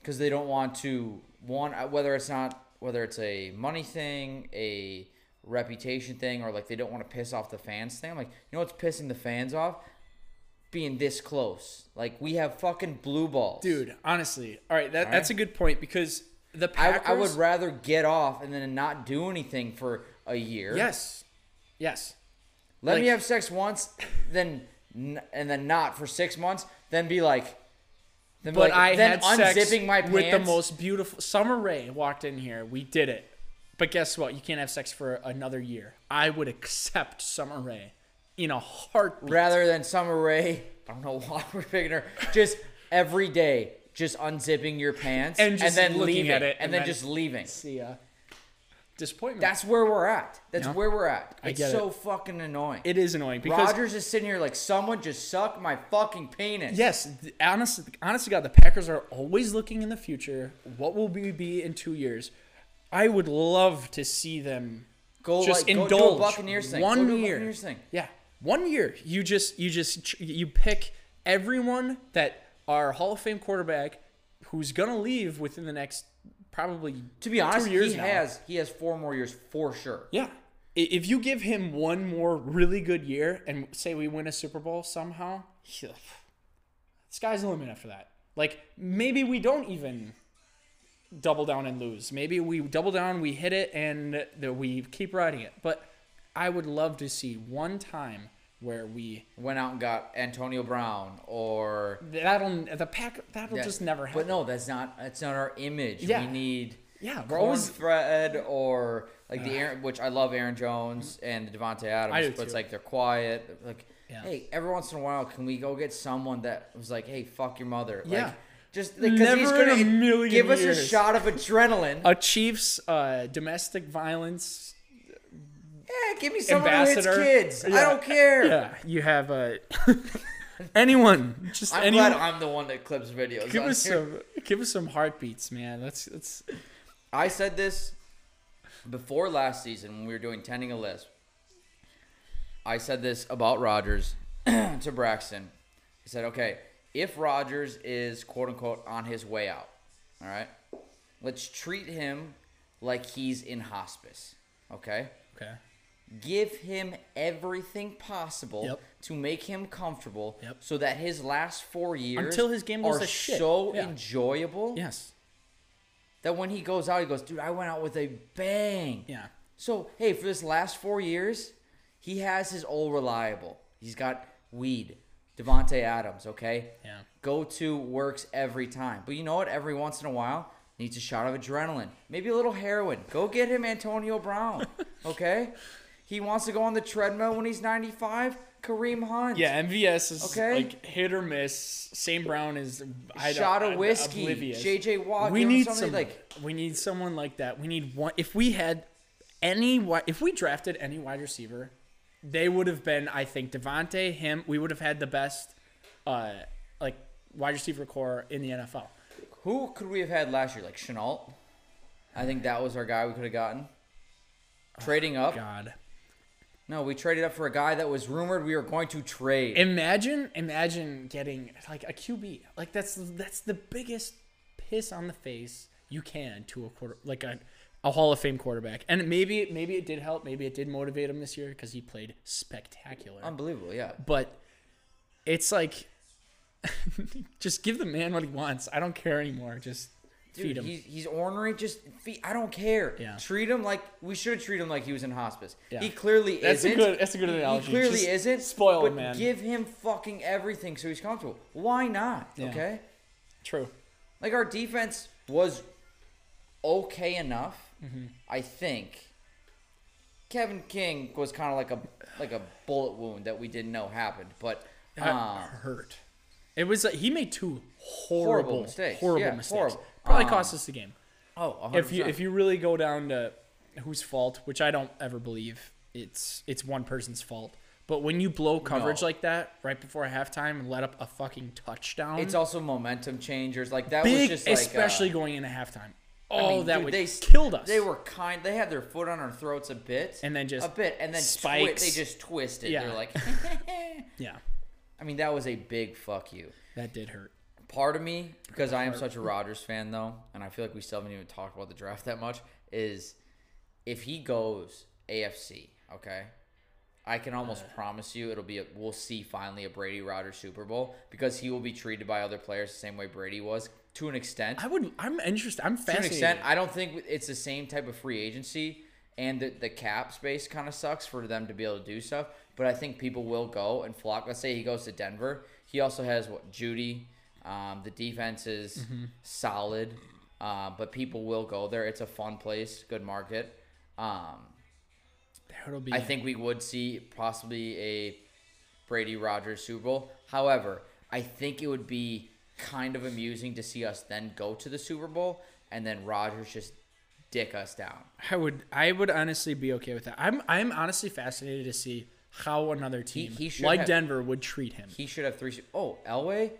because they don't want to one whether it's not whether it's a money thing, a reputation thing, or like they don't want to piss off the fans thing. I'm like, you know what's pissing the fans off? Being this close. Like we have fucking blue balls, dude honestly all right that, All that's a good point because the I, Packers I would rather get off and then not do anything for a year. yes yes Let me have sex once, then and then not for six months. Then be like, then but like, I then had sex my pants with the most beautiful Summer Rae walked in here we did it but guess what you can't have sex for another year I would accept Summer Rae in a heartbeat rather than Summer Rae. I don't know why we're picking her. Just every day, just unzipping your pants And just then looking leaving at it and, and then, then- just leaving. see ya disappointment That's where we're at. That's where we're at. It's so fucking annoying. it is annoying because Rodgers is sitting here like someone just sucked my fucking penis. Yes, honestly, honest God, the Packers are always looking in the future. What will we be in two years? I would love to see them Go just like, go indulge a Buccaneers thing. one Go year. Buccaneers thing. Yeah, one year. You just, you just, you pick everyone that are Hall of Fame quarterback who's gonna leave within the next probably To be honest, years he now. has he has four more years for sure. Yeah. If you give him one more really good year and say we win a Super Bowl somehow, [SIGHS] sky's the limit after that. Like maybe we don't even double down and lose. Maybe we double down, we hit it, and we keep riding it. But I would love to see one time where we Went out and got Antonio Brown or that'll the pack that'll Yeah, just never happen. But no, that's not that's not our image. Yeah. We need yeah, we're always cornbread or like the Aaron, which I love Aaron Jones and Davante Adams, but it's like they're quiet. Like, Yeah. hey, every once in a while, can we go get someone that was like, hey, fuck your mother? Yeah. Like, just because he's Never in gonna a million give us a shot of adrenaline. a Chiefs uh, domestic violence yeah, give me someone who hits kids. I don't care. Yeah, you have uh, [LAUGHS] anyone, just I'm anyone. glad I'm the one that clips videos. give us here. some, give us some heartbeats, man. That's that's I said this before last season when we were doing tending a list. I said this about Rodgers [CLEARS THROAT] to Braxton. I said, okay, if Rodgers is quote unquote on his way out, all right, let's treat him like he's in hospice. Okay? okay. Give him everything possible Yep. to make him comfortable Yep. so that his last four years Until his game are so Yeah. enjoyable Yes. that when he goes out, he goes, dude, I went out with a bang. Yeah. So, hey, for this last four years, he has his old reliable. He's got weed, Davante Adams, okay? Yeah. Go to works every time. But you know what? Every once in a while, needs a shot of adrenaline. Maybe a little heroin. Go get him Antonio Brown, [LAUGHS] okay? he wants to go on the treadmill when he's 95. Kareem Hunt. Yeah, MVS is Okay. like hit or miss. St. Brown is I Shot of whiskey. oblivious. J.J. Watt. we need some like we need someone like that. We need one. If we had any, if we drafted any wide receiver, they would have been. I think Davante, him. We would have had the best, uh, like wide receiver core in the NFL. Who could we have had last year? Like Chenault? I think that was our guy we could have gotten. Trading up? God, No, we traded up for a guy that was rumored we were going to trade. imagine, imagine getting like a QB. Like that's that's the biggest piss on the face you can to a quarter, like a. A Hall of Fame quarterback, and maybe maybe it did help. Maybe it did motivate him this year because he played spectacular. Unbelievable, yeah. but it's like [LAUGHS] just give the man what he wants. I don't care anymore. Just Dude, Feed him. He's, he's ornery. Just feed. I don't care. Yeah. Treat him like we should treat him like he was in hospice. Yeah. He clearly That's a isn't. good- that's a good analogy. He clearly Just isn't. spoil but him, man. Give him fucking everything so he's comfortable. Why not? Yeah. Okay. True. Like our defense was okay enough, Mm-hmm. I think. Kevin King was kind of like a like a bullet wound that we didn't know happened, but That um, hurt. It was he made two horrible, Horrible mistakes. Horrible Yeah, mistakes. horrible. Probably Um, cost us the game. oh, 100%. If you if you really go down to whose fault, which I don't ever believe it's it's one person's fault. But when you blow coverage No. like that right before halftime and let up a fucking touchdown, it's also momentum changers. Like that big, was just like especially uh, going into halftime. I Oh, mean, that dude, would they killed us. They were kind. They had their foot on our throats a bit, And then just a bit, and then twi- they just twisted. Yeah. They're like, [LAUGHS] yeah, I mean, that was a big fuck you. that did hurt. Part of me, because I am such a Rodgers fan though, and I feel like we still haven't even talked about the draft that much, is if he goes AFC, okay, I can almost uh. promise you it'll be a, we'll see finally a Brady Rodgers Super Bowl because he will be treated by other players the same way Brady was to an extent. I would. I'm interested. I'm to an fascinated. extent, I don't think it's the same type of free agency, and the, the cap space kind of sucks for them to be able to do stuff. But I think people will go and flock. Let's say he goes to Denver. He also has what Jeudy. Um, the defense is Mm-hmm. solid, uh, but people will go there. It's a fun place, good market. Um, That'll be. I think we would see possibly a Brady Rodgers Super Bowl. However, I think it would be kind of amusing to see us then go to the Super Bowl and then Rodgers just dick us down. I would. I would honestly be okay with that. I'm. I'm honestly fascinated to see how another team he should like have- Denver would treat him. He should have three. Oh, Elway.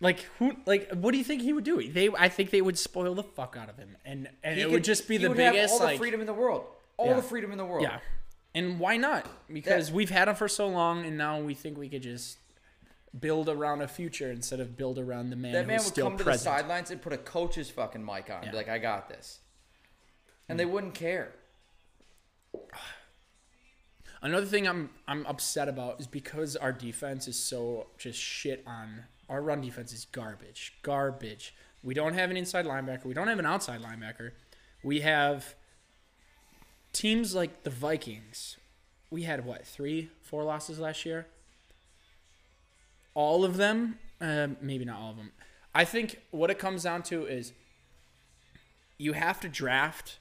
Like who? Like what do you think he would do? They. I think they would spoil the fuck out of him, and and He it could- would just be he the biggest all the freedom in the world. All Yeah. the freedom in the world. Yeah. And why not? Because we've had him for so long, and now we think we could just build around a future instead of build around the man That man would come to the sidelines and put a coach's fucking mic on and be Hmm. like, "I got this," and they wouldn't care. Another thing I'm I'm upset about is because our defense is so just shit on our run defense is garbage. Garbage. We don't have an inside linebacker. We don't have an outside linebacker. We have teams like the Vikings. We had what, three, four losses last year? All of them? Uh, maybe not all of them. I think what it comes down to is you have to draft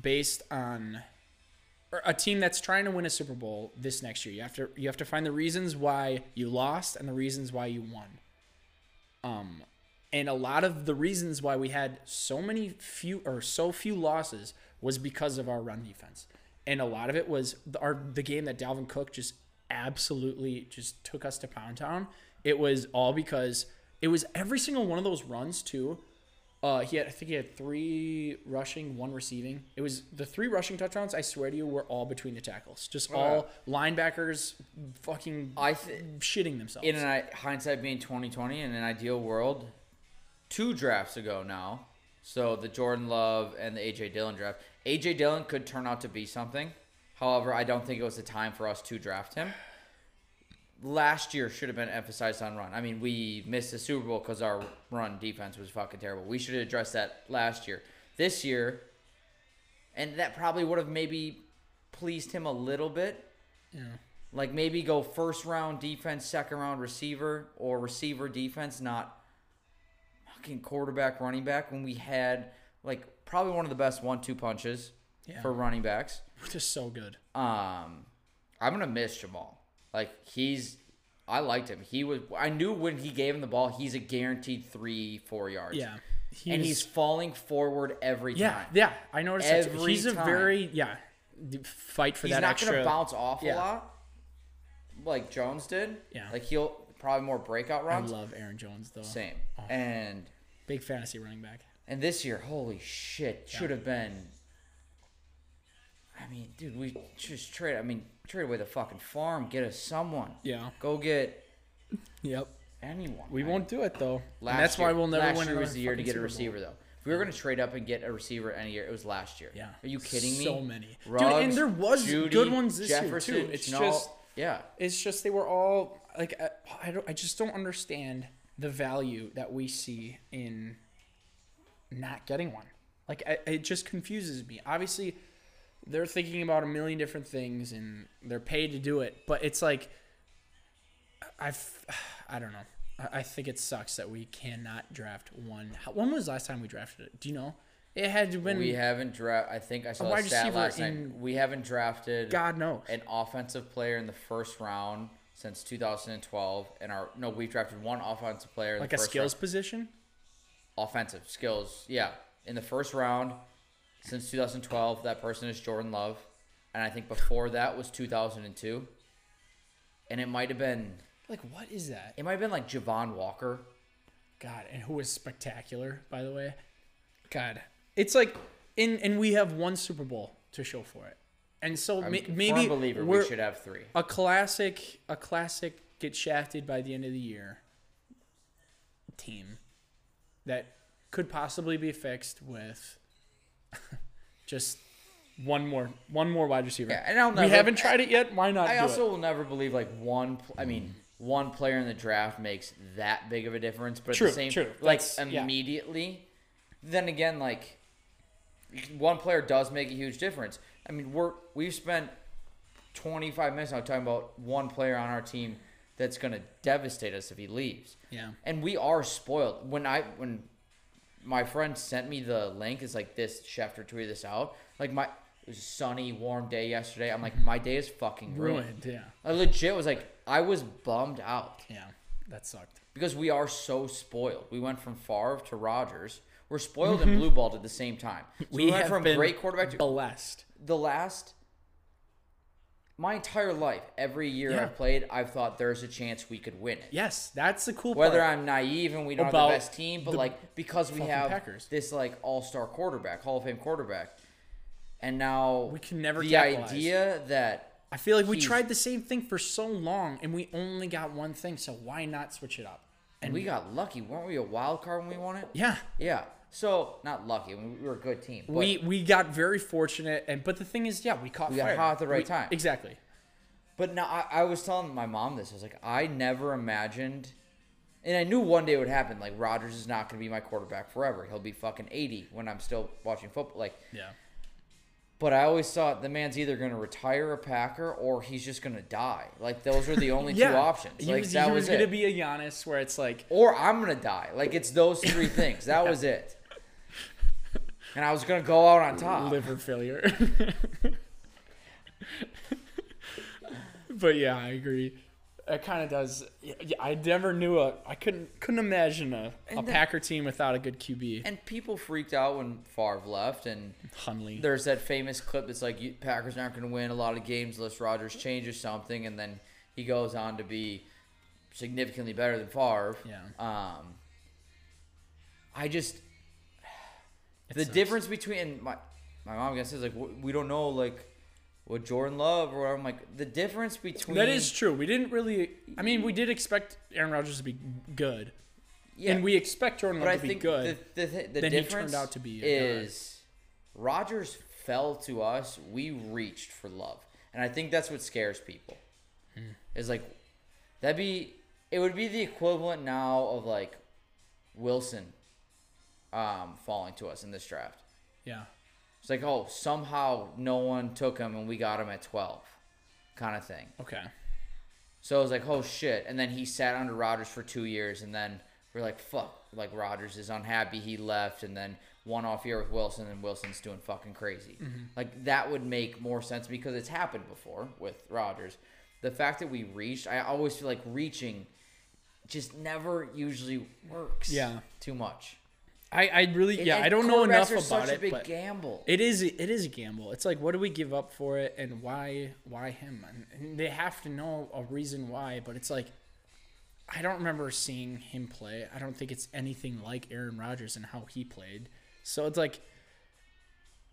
based on a team that's trying to win a Super Bowl this next year. You have to you have to find the reasons why you lost and the reasons why you won. Um, and a lot of the reasons why we had so many few or so few losses was because of our run defense, and a lot of it was the, our the game that Dalvin Cook just absolutely just took us to Pound Town. It was all because it was every single one of those runs too. Uh, he had I think he had three rushing, one receiving. It was the three rushing touchdowns. I swear to you, were all between the tackles. Just all linebackers, fucking I th- shitting themselves. in an hindsight being 2020 in an ideal world two drafts ago now so the jordan love and the aj dillon draft aj dillon could turn out to be something however i don't think it was the time for us to draft him last year should have been emphasized on run i mean we missed the super bowl because our run defense was fucking terrible we should have addressed that last year this year and that probably would have maybe pleased him a little bit yeah. like maybe go first round defense, second round receiver, or receiver defense, not fucking quarterback, running back. When we had like probably one of the best one two punches Yeah. for running backs. Just so good. Um, I'm gonna miss Jamaal. Like he's, I liked him. He was. I knew when he gave him the ball, he's a guaranteed three four yards. Yeah. He and he's falling forward every yeah, time. yeah. I noticed that. Every he's a very yeah fight for He's that not extra. gonna bounce off Yeah. a lot, like Jones did. Yeah. Like he'll probably more breakout runs. I love Aaron Jones though. Same. Oh. And Big fantasy running back. and this year, holy shit, should have been. I mean, dude, we just trade. I mean, trade away the fucking farm, get us someone. Yeah. Go get Yep. anyone. We won't do it though. Last and that's why we'll never last win year was the year to get a receiver, though. If we were going to trade up and get a receiver any year, it was last year. Yeah. Are you kidding me? So many. Dude, and there was Jeudy, good ones this Jefferson, year too. It's just yeah. it's just they were all like I, I don't I just don't understand the value that we see in not getting one. Like I, it just confuses me. Obviously, they're thinking about a million different things and they're paid to do it, but it's like I've I don't know. I, think it sucks that we cannot draft one. When was the last time we drafted it? Do you know? It had been we haven't draft. I think I saw a wide stat last night. We haven't drafted God knows. an offensive player in the first round since 2012. And our no, we've drafted one offensive player Like a skills round. position. offensive skills. Yeah, in the first round since 2012, that person is Jordan Love, and I think before that was 2002, and it might have been Like what is that? it might have been like Javon Walker. God, and who was spectacular, by the way. God, it's like, in and we have one Super Bowl to show for it, and so I'm ma- maybe believer we should have three. a classic, a classic get shafted by the end of the year team that could possibly be fixed with [LAUGHS] just one more, one more wide receiver. Yeah, and I'll we haven't tried it yet. Why not? I also it? will never believe like one. pl- I mean, one player in the draft makes that big of a difference, but True, at the same, true. like That's- yeah. immediately. Then again, like one player does make a huge difference. I mean, we're we've spent 25 minutes now talking about one player on our team that's going to devastate us if he leaves. Yeah. And we are spoiled. When I when my friend sent me the link, it's like this Schefter tweeted this out. Like my it was a sunny, warm day yesterday. I'm like, my day is fucking ruined. ruined. Yeah, I legit was like, I was bummed out yeah, that sucked. because we are so spoiled. We went from Favre to Rodgers. We're spoiled and mm-hmm. blue balled at the same time. So we, went have from great quarterback to blessed. the last my entire life, every year Yeah. I've played, I've thought there's a chance we could win it. Yes, that's the cool part. Whether part. I'm naive and we don't About have the best team, but like because we have Packers. this like all star quarterback, Hall of Fame quarterback, and now We can never the capitalize. idea that I feel like we tried the same thing for so long and we only got one thing, so why not switch it up? and we got lucky, weren't we a wild card when we won it? Yeah. Yeah. So not lucky. We were a good team. We we got very fortunate and but the thing is, yeah, we caught We got fire. hot at the right We- time. Exactly. But now I, I was telling my mom this. I was like, I never imagined, and I knew one day it would happen. Like Rodgers is not going to be my quarterback forever. He'll be fucking eighty when I'm still watching football. Like, Yeah. but I always thought the man's either going to retire a Packer or he's just going to die. Like those are the only [LAUGHS] Yeah. two options. He Like was, that he was, was gonna be a Giannis where it's like or I'm going to die. Like it's those three things. That [LAUGHS] was it. And I was going to go out on top. liver failure. but yeah, I agree. It kind of does. Yeah, I never knew a. I couldn't couldn't imagine a, a then- Packer team without a good QB. And people freaked out when Favre left, and Hunley. there's that famous clip that's like you, Packers aren't going to win a lot of games unless Rodgers changes something, and then he goes on to be significantly better than Favre. Yeah. Um, I just It the sucks. difference between my my mom gonna says like we don't know like what Jordan Love or I'm like the difference between That is true. We didn't really. I mean, we did expect Aaron Rodgers to be good, yeah, and we expect Jordan Love I to be good. the the, the Then he turned out to be a guy. is Rodgers fell to us. We reached for love, and I think that's what scares people. Hmm. Is like that'd be it would be the equivalent now of like Wilson um, falling to us in this draft. yeah. It's like oh somehow no one took him and we got him at twelve, kind of thing. Okay. So it was like, oh shit. And then he sat under Rodgers for two years, and then we're like, fuck. Like Rodgers is unhappy he left, and then one off year with Wilson, and Wilson's doing fucking crazy. Like that would make more sense because it's happened before with Rodgers. The fact that we reached, I always feel like reaching just never usually works. Yeah. Too much. I, I really yeah And I don't know enough about it, a big but gamble. it is it is a gamble. It's like what do we give up for it, and why why him? And- And they have to know a reason why, but it's like I don't remember seeing him play. I don't think it's anything like Aaron Rodgers and how he played. So it's like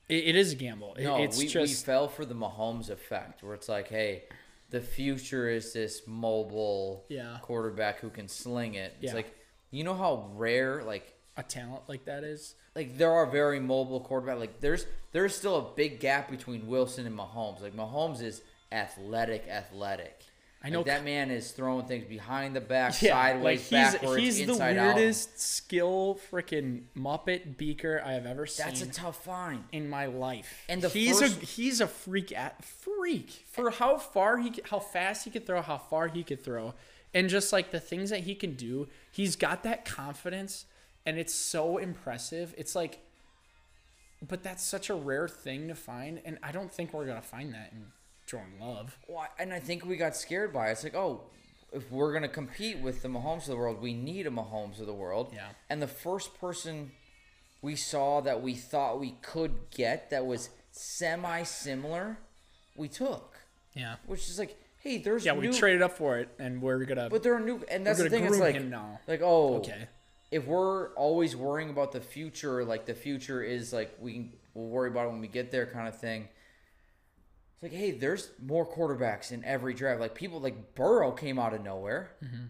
it, it is a gamble. It- No, it's we, we just fell for the Mahomes effect, where it's like, hey, the future is this mobile Yeah. quarterback who can sling it. It's Yeah. like, you know how rare, like, a talent like that is. like there are very mobile quarterback. Like, there's there's still a big gap between Wilson and Mahomes. Like, Mahomes is athletic, athletic. I know Like, that man is throwing things behind the back, Yeah, sideways, like he's backwards, he's the inside out. weirdest skill freaking Muppet beaker I have ever seen That's a tough find. in my life. And the he's a he's a freak at freak for how far he how fast he could throw, how far he could throw, and just like the things that he can do. He's got that confidence, and it's so impressive. It's like, but that's such a rare thing to find, and I don't think we're gonna find that in Jordan Love. Well, and I think we got scared by it. It's like, oh, if we're gonna compete with the Mahomes of the world, we need a Mahomes of the world. Yeah. And the first person we saw that we thought we could get that was semi-similar, we took. Yeah. Which is like, hey, there's Yeah, we traded up for it, and we're gonna. but there are new, and that's the thing. It's like, like, oh, Okay. If we're always worrying about the future, like the future is like we can we'll worry about it when we get there, kind of thing. It's like, hey, there's more quarterbacks in every draft. Like people like Burrow came out of nowhere Mm-hmm.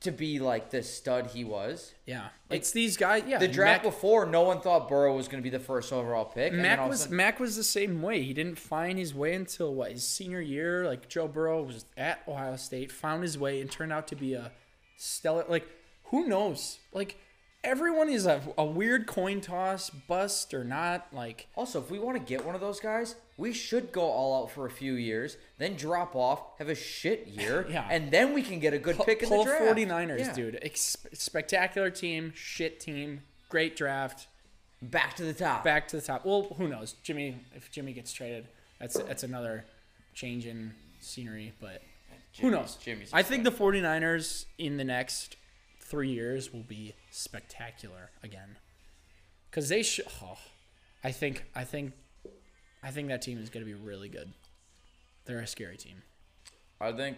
to be like the stud he was. Yeah, it's these guys. Yeah, The draft Mac, before, no one thought Burrow was going to be the first overall pick. Mac all of a was sudden- Mac was the same way. He didn't find his way until what his senior year. Like Joe Burrow was at Ohio State, found his way, and turned out to be a stellar. Like who knows? Like everyone is a, a weird coin toss, bust or not. Like Also, if we want to get one of those guys, we should go all out for a few years, then drop off, have a shit [LAUGHS] year, Yeah. and then we can get a good pick in the pull draft. 49ers, Yeah. dude. Ex- spectacular team, shit team, great draft. Back to the top. back to the top. Well, who knows? Jimmy, if Jimmy gets traded, that's that's another change in scenery. But who Jimmy's- knows? Jimmy's I think the 49ers in the next three years will be spectacular again. Because they should. Oh, I think I think I think that team is going to be really good. They're a scary team. I think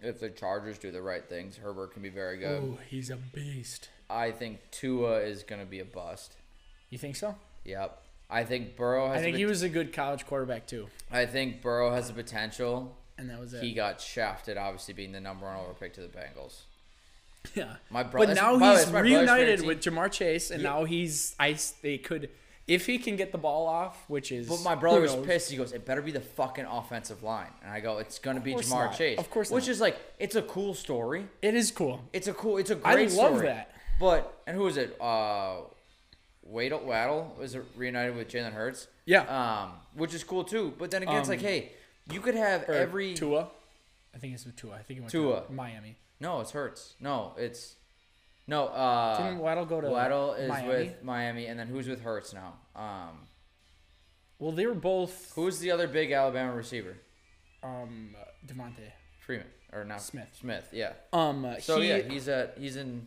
if the Chargers do the right things, Herbert can be very good. Oh, he's a beast. I think Tua is going to be a bust. You think so? Yep. I think Burrow has. I think he was a good college quarterback too, I think Burrow has the potential. and that was it. He got shafted, obviously being the number one overpick to the Bengals. [LAUGHS] Yeah. My brother. But now way, he's brother's reunited with. Ja'Marr Chase, and Yeah. now he's I. They could, if he can get the ball off, which is. But my brother was pissed. He goes, "It better be the fucking offensive line." And I go, "It's gonna be Ja'Marr not. Chase." Of course Which not. is like, it's a cool story. It is cool. It's a cool. It's a great I love story. that. But and who is it? Uh, Waddle Waddle was reunited with Jalen Hurts. Yeah. Um, which is cool too. But then again, it's like, Um, hey, you could have every Tua. I think it's with Tua. I think it went Tua. to Miami. No, it's Hurts. No, it's no. Uh, Didn't Waddle go to Waddle is Miami? with Miami, and then who's with Hurts now? Um, Well, they were both who's the other big Alabama receiver? um DeVonta. Freeman or not Smith. Smith, yeah. Um. So he, yeah, he's at he's in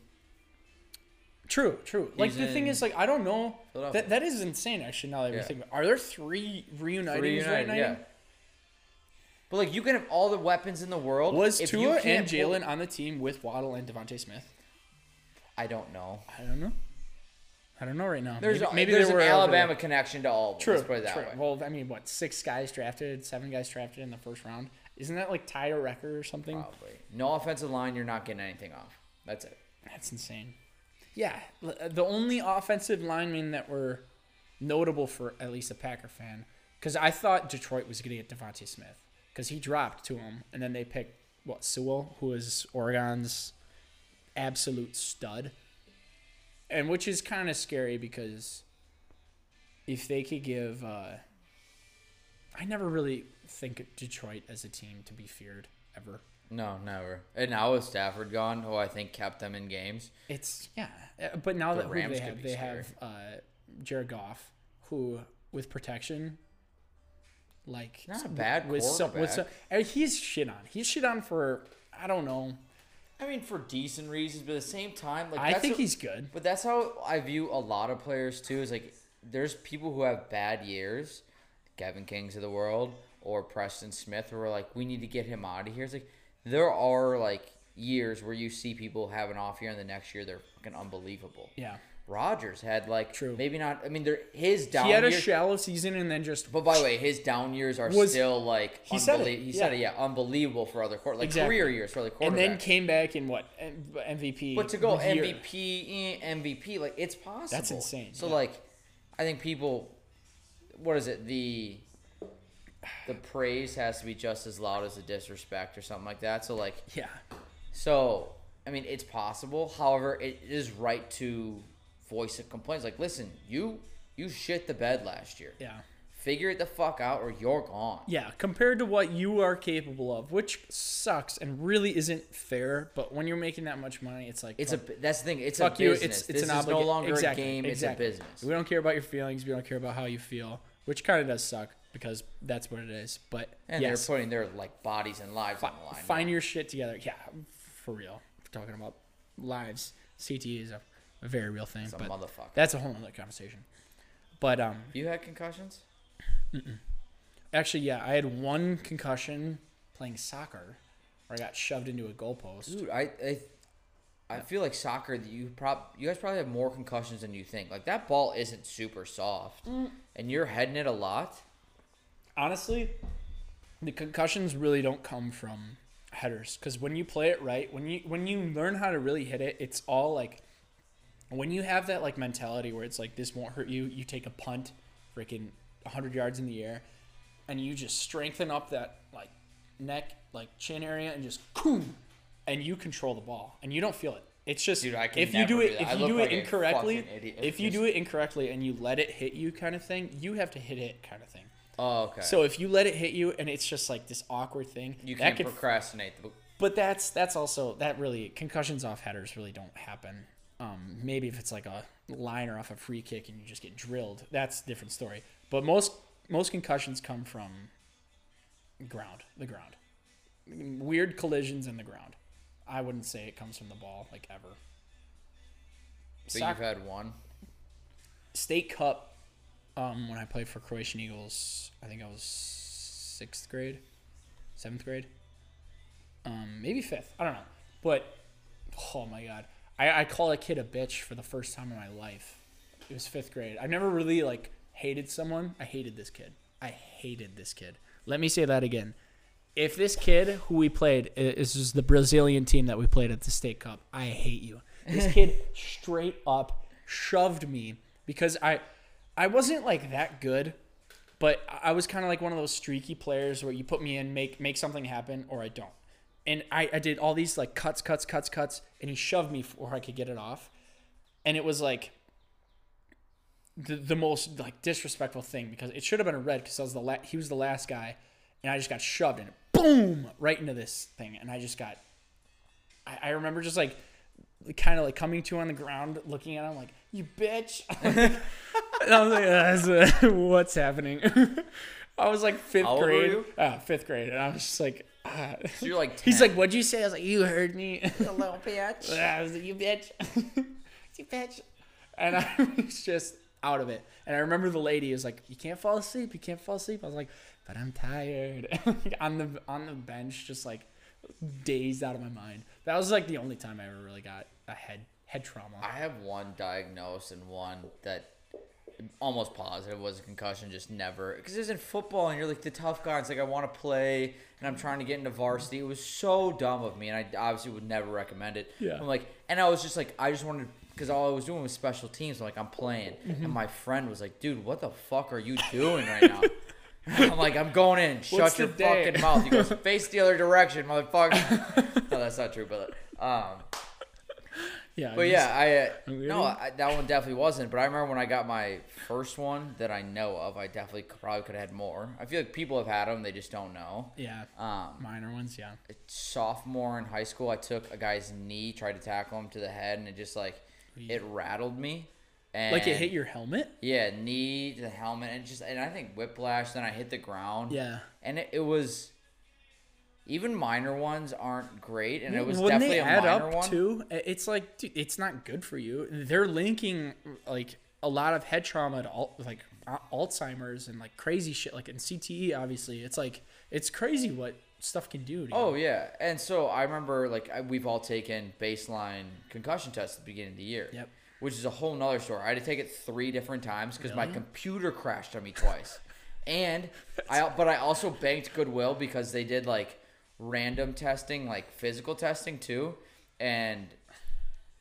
True, true. Like the thing is, like I don't know. That that is insane. Actually, now that Yeah. we think, about it. are there three reunited reunited, right now? yeah. But like you can have all the weapons in the world. Was if you Tua can't and pull- Jalen on the team with Waddle and DeVonta Smith? I don't know. I don't know. I don't know right now. There's maybe, a, maybe there's there an over Alabama connection to all. Of True, Let's put it that true. way. Well, I mean, what six guys drafted, seven guys drafted in the first round? Isn't that like tie a record or something? Probably. No offensive line, you're not getting anything off. That's it. That's insane. Yeah, uh, the only offensive linemen that were notable for at least a Packer fan, because I thought Detroit was going to get DeVonta Smith, because he dropped to him, and then they picked what Sewell, who is Oregon's absolute stud, and which is kind of scary because if they could give, uh, I never really think Detroit as a team to be feared ever. No, never. And now with Stafford gone, who I think kept them in games. It's yeah, uh, but now The that Rams they have, they scary. have uh, Jared Goff, who with protection, like Not a bad with some, with some, he's shit on. He's shit on for I don't know. I mean, for decent reasons, but at the same time, like I think what- he's good. But that's how I view a lot of players too. Is like there's people who have bad years, Kevin Kings of the world or Preston Smith, who are like, we need to get him out of here. It's like there are like years where you see people have an off year, and the next year they're fucking unbelievable. Yeah, Rodgers had like True. maybe not. I mean, they're his down. Years He had a years, shallow season and then just But by the way, his down years are Was- still like he said it, unbelie- He said yeah. it, yeah, unbelievable for other court like Exactly. career years for other quarterbacks. and then came back in what MVP. But to go year. MVP, eh, MVP, like it's possible. That's insane, So yeah. like, I think people, what is it? The the praise has to be just as loud as the disrespect or something like that. So like Yeah. so I mean it's possible. However, it is right to voice of complaints. Like, listen, you you shit the bed last year. Yeah. Figure it the fuck out or you're gone. Yeah, compared to what you are capable of, which sucks and really isn't fair. But when you're making that much money, it's like It's a that's the thing. It's fuck a you. It's it's this an obligation. no longer exactly, a game. Exactly. It's a business. We don't care about your feelings. We don't care about how you feel, which kind of does suck because that's what it is. But And yes, they're putting their like bodies and lives on the line. find your shit together. Yeah, for real. We're talking about lives. CTE is a, a very real thing, It's a but motherfucker. that's a whole other conversation. But um, you had concussions? actually, yeah, I had one concussion playing soccer, where I got shoved into a goalpost. Dude, I I, I feel like soccer. You prob you guys probably have more concussions than you think. Like that ball isn't super soft, Mm. and you're heading it a lot. honestly, the concussions really don't come from headers because when you play it right, when you when you learn how to really hit it, it's all like when you have that like mentality where it's like this won't hurt you. You take a punt, freaking hundred yards in the air, and you just strengthen up that like neck, like chin area, and just boom, and you control the ball, and you don't feel it. It's just Dude, I can if you do it do if you do like it incorrectly, if you do it incorrectly and you let it hit you, kind of thing, you have to hit it, kind of thing. Oh, okay. So if you let it hit you and it's just like this awkward thing, you can't could, procrastinate. The, but that's that's also that really concussions off headers really don't happen. Um, maybe if it's like a liner off a free kick and you just get drilled, that's a different story. But most most concussions come from ground, the ground, weird collisions in the ground. I wouldn't say it comes from the ball like ever. Soc- you've had one. state cup um, when I played for Croatian Eagles. I think I was sixth grade, seventh grade, um, maybe fifth. I don't know, but oh my god, I, I call a kid a bitch for the first time in my life. It was fifth grade. I never really like hated someone. I hated this kid. I hated this kid. Let me say that again. If this kid who we played is is the Brazilian team that we played at the state cup, I hate you. This [LAUGHS] kid straight up shoved me because I I wasn't like that good, but I was kind of like one of those streaky players where you put me in, make make something happen, or I don't. And I, I did all these like cuts, cuts, cuts, cuts, and he shoved me before I could get it off. And it was like the, the most like disrespectful thing because it should have been a red because I was the la- he was the last guy, and I just got shoved and boom right into this thing, and I just got. I, I remember just like kind of like coming to on the ground, looking at him like you bitch. [LAUGHS] [LAUGHS] and I was like, "That's, uh, [LAUGHS] what's happening? I was like fifth How old were grade. you? Uh, fifth grade, and I was just like. So you're like. 10. He's like, "What'd you say?" I was like, "You heard me." [LAUGHS] a little bitch. [LAUGHS] I was like, "You bitch, [LAUGHS] you bitch," and I was just out of it. And I remember the lady was like, "You can't fall asleep. You can't fall asleep." I was like, "But I'm tired." on the on the bench, just like dazed out of my mind. That was like the only time I ever really got a head head trauma. I have one diagnosed and one that almost positive was a concussion, just never. Because it's in football and you're like the tough guy. It's like I want to play and I'm trying to get into varsity. It was so dumb of me, and I obviously would never recommend it. Yeah. I'm like, and I was just like, I just wanted. Because all I was doing was special teams. I'm like, I'm playing. Mm-hmm. And my friend was like, dude, what the fuck are you doing right now? [LAUGHS] I'm like, I'm going in. Shut What's your fucking mouth. He goes, [LAUGHS] face the other direction, motherfucker. [LAUGHS] no, that's not true, but um, yeah, but yeah, I uh, Really? no, I, that one definitely wasn't. But I remember when I got my first one that I know of, I definitely probably could have had more. I feel like people have had them, they just don't know. yeah, Um, minor ones. Yeah, sophomore in high school, I took a guy's knee, tried to tackle him to the head, and it just like it rattled me. And like it hit your helmet. yeah knee to the helmet, and just and I think whiplash. Then I hit the ground. Yeah, and it, it was. Even minor ones aren't great, and it was Wouldn't definitely they a add minor up one. too? It's like dude, it's not good for you. They're linking like a lot of head trauma to al- like Alzheimer's and like crazy shit, like in CTE. Obviously, it's like it's crazy what stuff can do. To you. Oh yeah, and so I remember like I- we've all taken baseline concussion tests at the beginning of the year. Yep. Which is a whole nother story. I had to take it three different times because my computer crashed on me twice, and I but I also banked goodwill because they did like random testing, like physical testing too, and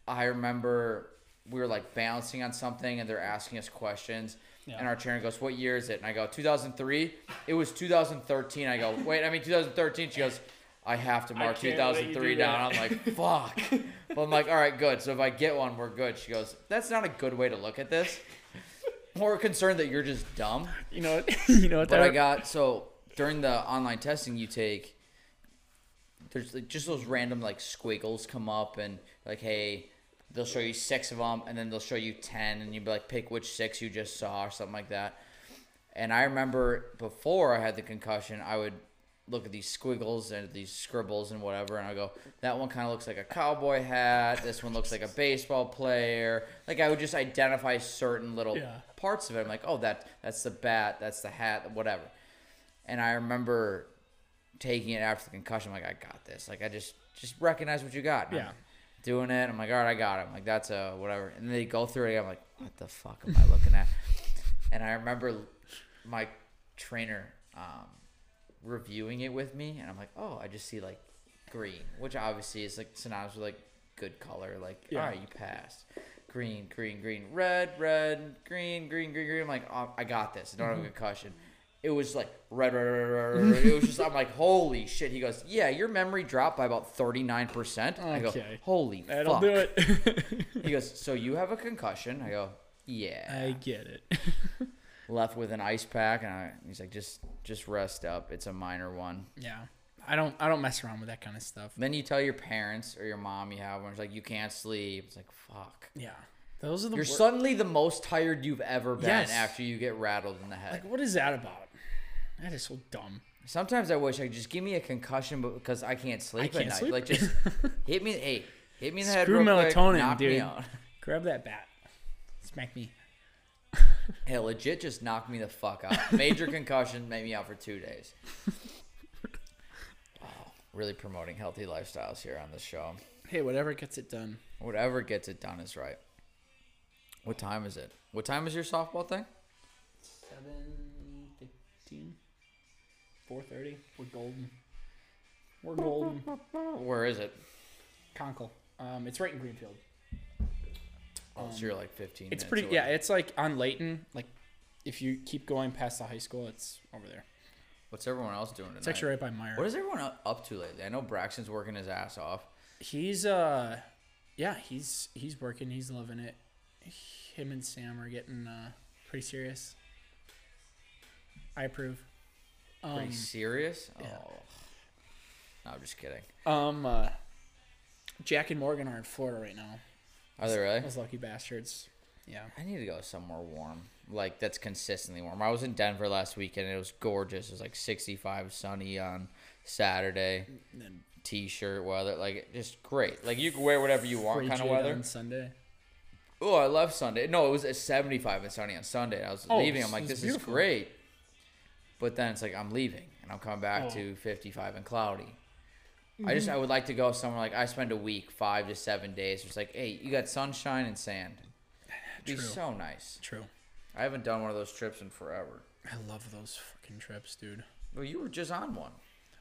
I remember we were like balancing on something and they're asking us questions. Yeah. And our trainer goes, "What year is it?" And I go, "2003." It was 2013. I go, "Wait, I mean 2013." She goes, "I have to mark can't let you 2003 do down." I'm like, "Fuck." [LAUGHS] but I'm like, "All right, good. So if I get one, we're good." She goes, "That's not a good way to look at this." More concerned that you're just dumb. You know what? [LAUGHS] you know what? But that I got so during the online testing you take, there's like just those random like squiggles come up and like hey, they'll show you six of them and then they'll show you ten and you'd be like pick which six you just saw or something like that. And I remember before I had the concussion, I would look at these squiggles and these scribbles and whatever, and I go, that one kind of looks like a cowboy hat. This one looks like a baseball player. Like I would just identify certain little Yeah. parts of it. I'm like, oh, that that's the bat, that's the hat, whatever. And I remember taking it after the concussion. I'm like, I got this. Like I just just recognize what you got. And I'm Yeah. Doing it. I'm like, all right, I got it. I'm like, that's a whatever. And they go through it. I'm like, what the fuck am I looking at? [LAUGHS] And I remember my trainer um, reviewing it with me, and I'm like, oh, I just see like green, which obviously is like synonymous with like good color. Like, Yeah. all right, you passed. Green, green, green, red, red, green, green, green, green. I'm like, oh, I got this. I don't have a concussion. It was like red, red, red, red. It was just, I'm like, [LAUGHS] holy shit. He goes, yeah, your memory dropped by about 39%. I go, Okay. holy That'll fuck. do it. He goes, so you have a concussion? I go, yeah I get it. [LAUGHS] left with an ice pack, and I, he's like, just just rest up. It's a minor one. yeah. I don't. I don't mess around with that kind of stuff. Then you tell your parents or your mom you have one. It's like you can't sleep. It's like fuck. Yeah. Those are the. You're wor- suddenly the most tired you've ever been Yes. after you get rattled in the head. Like, what is that about? That is so dumb. Sometimes I wish I could just give me a concussion, but because I can't sleep can't at night. sleep? Like just [LAUGHS] hit me. Hey, hit me in the head. Screw real quick, melatonin, knock Me dude. out. [LAUGHS] Grab that bat. Smack me. Hey, legit, just knock me the fuck out. Major concussion, made me out for two days. [LAUGHS] Wow, really promoting healthy lifestyles here on this show. Hey, whatever gets it done. Whatever gets it done is right. What time is it? What time is your softball thing? Seven fifteen. Four thirty. We're golden. We're golden. Where is it? Konkel. Um, it's right in Greenfield. Oh, so you're like 15. Um, It's minutes pretty. away. Yeah, it's like on Layton. Like, if you keep going past the high school, it's over there. What's everyone else doing tonight? It's actually right by Meyer. What is everyone up- up to lately? I know Braxton's working his ass off. He's uh, yeah, he's he's working. He's loving it. Him and Sam are getting uh pretty serious. I approve. Pretty Um, serious? yeah. Oh. No, I'm just kidding. um, uh, Jack and Morgan are in Florida right now. Are they really? Those lucky bastards. Yeah. I need to go somewhere warm. Like that's consistently warm. I was in Denver last weekend and it was gorgeous. It was like 65 sunny on Saturday. Then T-shirt weather, like just great. Like you can wear whatever you want, kind of weather. on Sunday. Oh, I love Sunday. No, it was a 75 and sunny on Sunday. I was Oh, leaving. I'm like, this beautiful. is great. But then it's like I'm leaving and I'm coming back to 55 and cloudy. I just I would like to go somewhere like I spend a week, five to seven days. It's like, hey, you got sunshine and sand. It'd [SIGHS] be True. so nice. True. I haven't done one of those trips in forever. I love those fucking trips, dude. Well, you were just on one.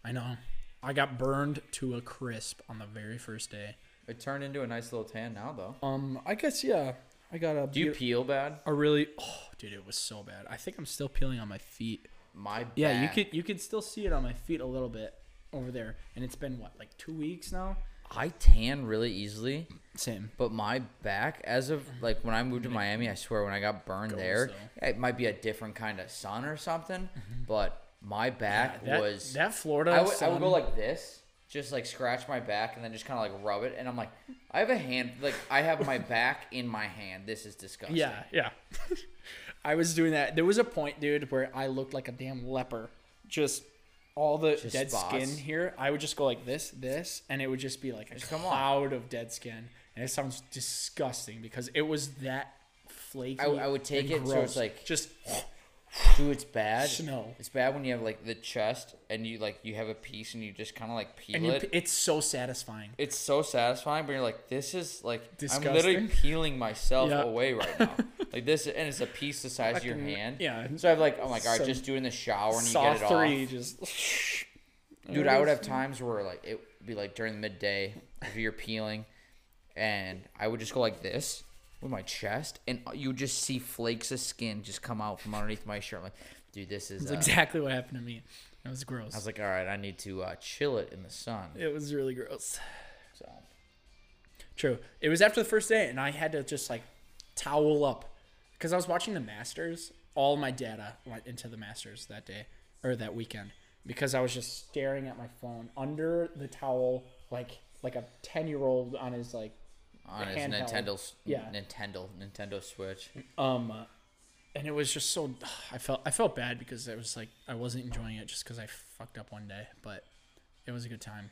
I know. I got burned to a crisp on the very first day. It turned into a nice little tan now, though. Um, I guess yeah. I got a Do you peel bad? a really oh dude, it was so bad. I think I'm still peeling on my feet. My Yeah, you back- could you could still see it on my feet a little bit over there, and it's been what like two weeks now. I tan really easily, Same. but my back, as of like when I moved to Miami, I swear when I got burned Goes, there, though. it might be a different kind of sun or something, mm-hmm. but my back That, was. that Florida. I would, I would go like this, just like scratch my back and then just kind of like rub it, and I'm like, I have a hand, like I have my back in my hand. This is disgusting. Yeah, yeah. [LAUGHS] I was doing that. There was a point, dude, where I looked like a damn leper. Just all the Just dead spots. skin here. I would just go like this, this, and it would just be like a Just come cloud of dead skin. And it sounds disgusting because it was that flaky. I, I would take it so gross. it's like, just [LAUGHS] dude, it's bad. Snow. It's bad when you have like the chest and you like you have a piece and you just kind of like peel and you, it. it's so satisfying. it's so satisfying, but you're like, this is like I'm literally peeling myself Yeah. away right now. [LAUGHS] like this, and it's a piece the size of your hand. yeah. So I've like, I'm like, all right, just do it in the shower and you get it off. three, just [LAUGHS] Dude, I would have times where like it would be like during the midday if you're peeling, and I would just go like this with my chest, and you just see flakes of skin just come out from underneath my shirt. I'm like, dude, this is. Uh, exactly what happened to me. It was gross. I was like, all right, I need to uh, chill it in the sun. it was really gross. So True. It was after the first day, and I had to just like towel up because I was watching the Masters. All my data went into the Masters that day or that weekend because I was just staring at my phone under the towel, like like a ten year old on his like on his handheld. Nintendo, Yeah. Nintendo, Nintendo Switch. um, uh, and it was just so [SIGHS] I felt I felt bad because it was like I wasn't enjoying it just because I fucked up one day, but it was a good time.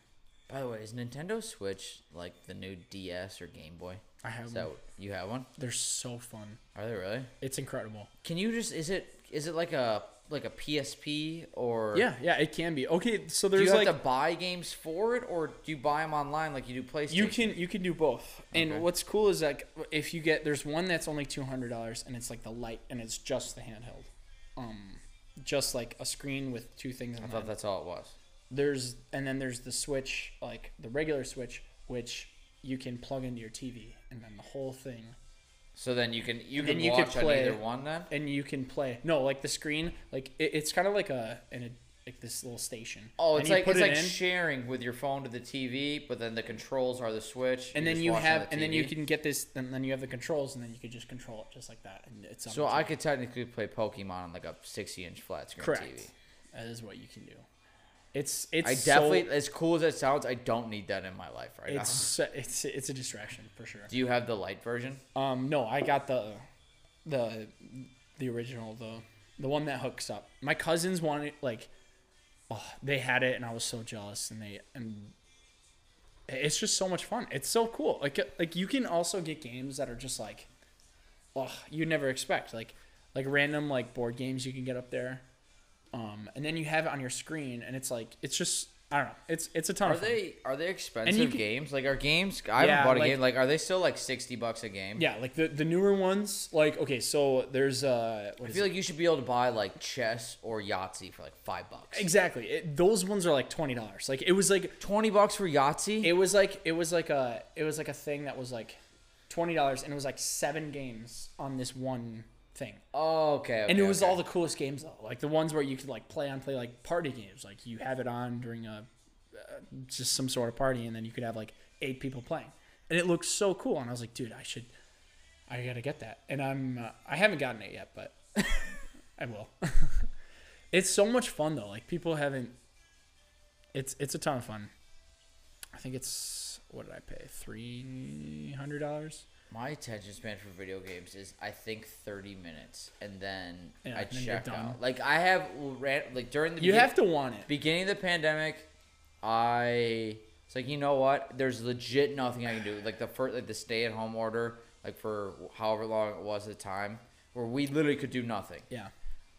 By the way, is Nintendo Switch like the new DS or Game Boy? I have Is that what- you have one? they're so fun. Are they really? It's incredible. Can you just is it is it like a like a PSP or Yeah, yeah, it can be. Okay, so Do there's you have like to buy games for it, or do you buy them online like you do PlayStation? You can you can do both. And Okay. what's cool is like if you get there's one that's only two hundred dollars and it's like the light and it's just the handheld, um, just like a screen with two things I thought it. that's all it was. There's and then there's the switch like the regular switch which you can plug into your TV and then the whole thing So then you can you can you watch on play- either one then. and you can play. No, like the screen like it, it's kind of like a in a like this little station. Oh, it's like it's it like in, sharing with your phone to the TV, but then the controls are the switch. and then you have the and then you can get this and then you have the controls and then you can just control it just like that and it's So I could technically play Pokemon on like a sixty-inch flat screen Correct. TV. That is what you can do. It's it's I so- definitely, as cool as it sounds, I don't need that in my life right it's so- it's it's a distraction for sure. Do you have the light version? Um, no, I got the the the original the the one that hooks up. My cousins wanted like, oh, they had it and I was so jealous and they and it's just so much fun. It's so cool. Like like you can also get games that are just like, oh, you never expect like like random like board games you can get up there. Um, and then you have it on your screen, and it's like it's just I don't know. It's it's a ton Are of fun. they are they expensive can- games? Like are games? I haven't Yeah, bought a like- game. Like are they still like sixty bucks a game? Yeah, like the the newer ones. Like okay, so there's uh, I feel it? like you should be able to buy like chess or Yahtzee for like five bucks. exactly. It, those ones are like twenty dollars. Like it was like Twenty bucks for Yahtzee? it was like it was like a it was like a thing that was like twenty dollars, and it was like seven games on this one thing. oh, okay, and it was okay. all the coolest games though, like the ones where you could like play on play like party games. Like you have it on during a uh, just some sort of party, and then you could have like eight people playing, and it looked so cool. And I was like, dude, I should, I gotta get that. And I'm uh, I haven't gotten it yet, but [LAUGHS] I will. [LAUGHS] it's so much fun though. Like people haven't. It's it's a ton of fun. I think it's what did I pay three hundred dollars. My attention span for video games is I think thirty minutes, and then Yeah, I and then you're check done. out. Like I have ran like during the You begin- have to want it. beginning of the pandemic, I it's like you know what? There's legit nothing I can do. Like the first like the stay at home order, like for however long it was at the time, where we literally could do nothing. Yeah.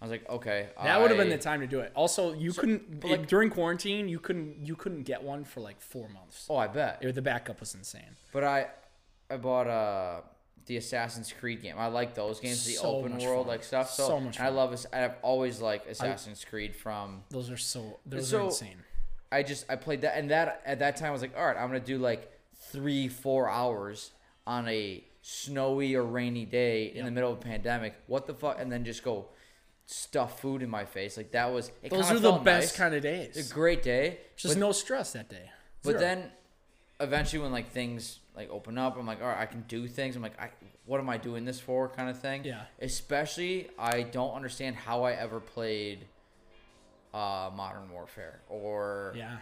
I was like, okay, That would have been I- the time to do it. Also, you couldn't but, like like- during quarantine. You couldn't you couldn't get one for like four months. Oh, I bet. It- the backup was insane. But I, I bought uh the Assassin's Creed game. I like those games, the So open world fun. like stuff. So, So much I love. I've always liked Assassin's Creed from. Those are so those So- are insane. I just I played that and that at that time I was like, all right, I'm gonna do like three four hours on a snowy or rainy day in Yep. the middle of a pandemic. What the fuck? And then just go stuff food in my face. Like that was. Those are the best nice. kind of It's days. a great day. Just but- no stress that day. But then, eventually, when like things like open up, I'm like, all right, I can do things. I'm like, I, what am I doing this for? Kind of thing. Yeah. Especially, I don't understand how I ever played uh, Modern Warfare or yeah,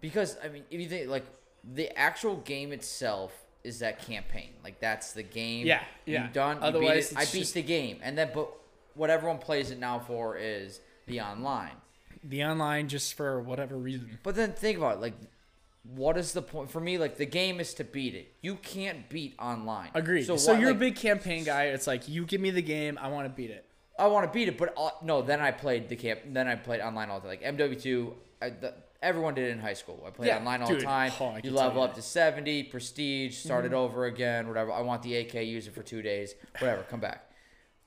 because I mean, if you think like the actual game itself is that campaign, like that's the game. Yeah, yeah. You've done. You Otherwise, beat it. I beat just- the game, and then but what everyone plays it now for is the online. the online just for whatever reason. But then think about it, like, what is the point for me? Like, the game is to beat it. You can't beat online. Agreed. So, what, you're like, a big campaign guy. It's like you give me the game, I want to beat it. I want to beat it, but uh, no. Then I played the camp. Then I played online all the time. Like MW2, I, the, everyone did it in high school. I played Yeah, online all dude. the time. Oh, you level you up to 70, prestige, start it over again, whatever. I want the AK, use it for two days, whatever. come back.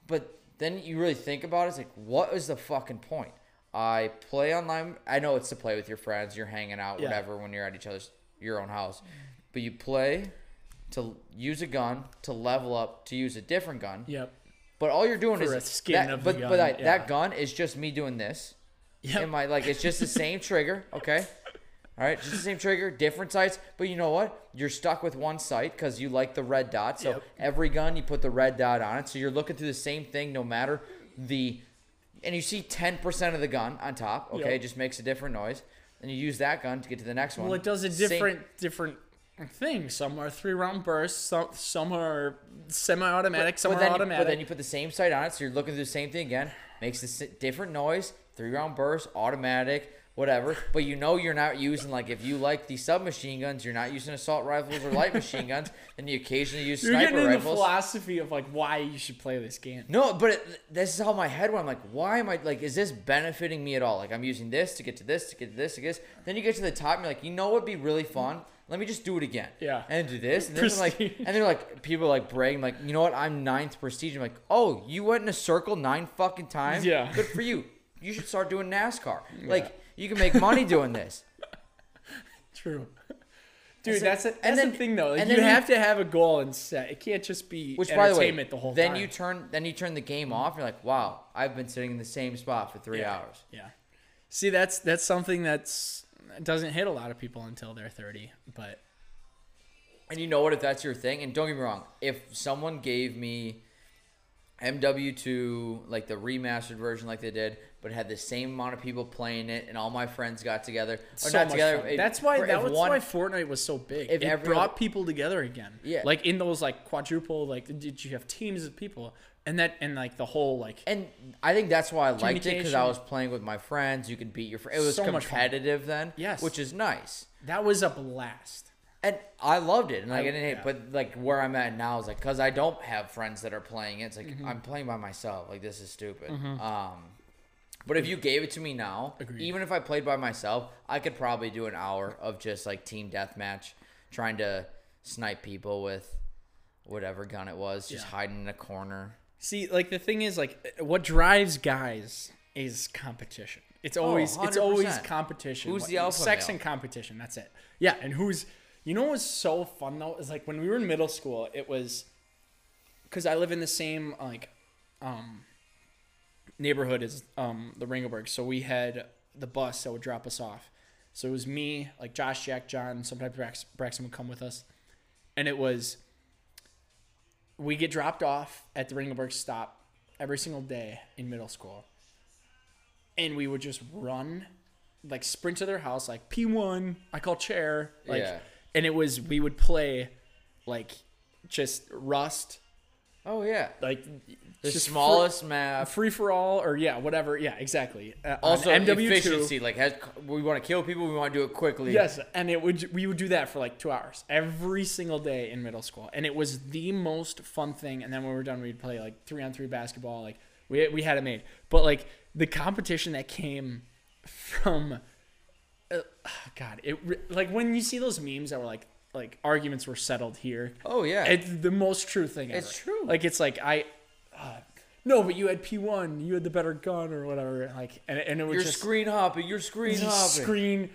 But then you really think about it. It's like, what is the fucking point? I play online. I know it's to play with your friends. You're hanging out, Yeah. whatever, when you're at each other's your own house. But you play, to use a gun to level up to use a different gun. Yep. But all you're doing For a is skin that, of the but gun, but that, yeah. that gun is just me doing this. Yeah. And my like it's just the same trigger, okay? All right, just the same trigger, different sights. But you know what? You're stuck with one sight because you like the red dot. So Yep. every gun you put the red dot on it. So you're looking through the same thing no matter the. And you see 10% of the gun on top. Okay, Yep. it just makes a different noise. And you use that gun to get to the next one. Well, it does a Same- different different thing. Some are three round bursts. Some some are semi automatic. Some but are automatic. But then you put the same sight on it, so you're looking through the same thing again. Makes the different noise, three round burst, automatic, whatever. But you know you're not using like if you like the submachine guns, you're not using assault rifles or light machine guns. and you occasionally use You're sniper getting into the rifles. philosophy of like why you should play this game. No, but it, this is how my head went. I'm like, why am I like? Is this benefiting me at all? Like I'm using this to get to this to get to this to get this. Then you get to the top, and you're like, you know what'd be really fun? Let me just do it again. Yeah. And do this, and then like, and they're like, people are like bragging, like, you know what? I'm ninth prestige. I'm like, oh, you went in a circle nine fucking times. Yeah. Good for you. You should start doing NASCAR. Like, you can make money doing this. [LAUGHS] True. Dude, that's a, that's then- the thing though. Like, and you then have to have a goal and set. It can't just be Which, by the way, entertainment the whole then time. you turn, then you turn the game off. You're like, wow, I've been sitting in the same spot for three yeah. hours. Yeah. See, that's that's something that's doesn't hit a lot of people until they're 30. But And you know what? If that's your thing, and don't get me wrong, if someone gave me MW2, like the remastered version, like they did, but had the same amount of people playing it, and all my friends got together, or so not together. fun. that's why that was one- why Fortnite was so big. if it every brought people together again. Yeah. Like in those like quadruple like did you have teams of people and that and like the whole like And I think that's why I liked it because I was playing with my friends. You could beat your friends. It was So competitive then, Yes. which is nice. that was a blast. And I loved it, and like I, didn't hate. yeah. But like where I'm at now is like because I don't have friends that are playing it. It's like Mm-hmm. I'm playing by myself. Like this is stupid. Um, but if you gave it to me now, Agreed. even if I played by myself, I could probably do an hour of just like team deathmatch, trying to snipe people with whatever gun it was, just Yeah. hiding in a corner. See, like the thing is, like what drives guys is competition. It's always it's always competition. Oh, Who's What- the alpha Sex male? and competition. That's it. Yeah, and who's you know what was so fun though is like when we were in middle school, it was because I live in the same like um neighborhood as um the Ringelberg, so we had the bus that would drop us off. So it was me, like Josh, Jack, John. Sometimes Brax- Braxton would come with us, and it was we get dropped off at the Ringelberg stop every single day in middle school. And we would just run, like sprint to their house, like P1, I call chair. Like, Yeah. And it was, we would play like just Rust, Oh yeah, like the smallest free, map. free for all, or yeah, whatever. Yeah, exactly. Uh, Also, MW2. efficiency. Like, has, we want to kill people. We want to do it quickly. Yes, and it would we would do that for like two hours every single day in middle school, and it was the most fun thing. And then when we were done, we'd play like three on three basketball. Like we we had it made, but like the competition that came from, uh, God, it like when you see those memes that were like like arguments were settled here. Oh yeah. It's the most true thing. It's ever. true. Like it's like I. Uh, no, but you had P one. You had the better gun or whatever. Like, and, and it was you're just screen hopping. You're screen hopping. screen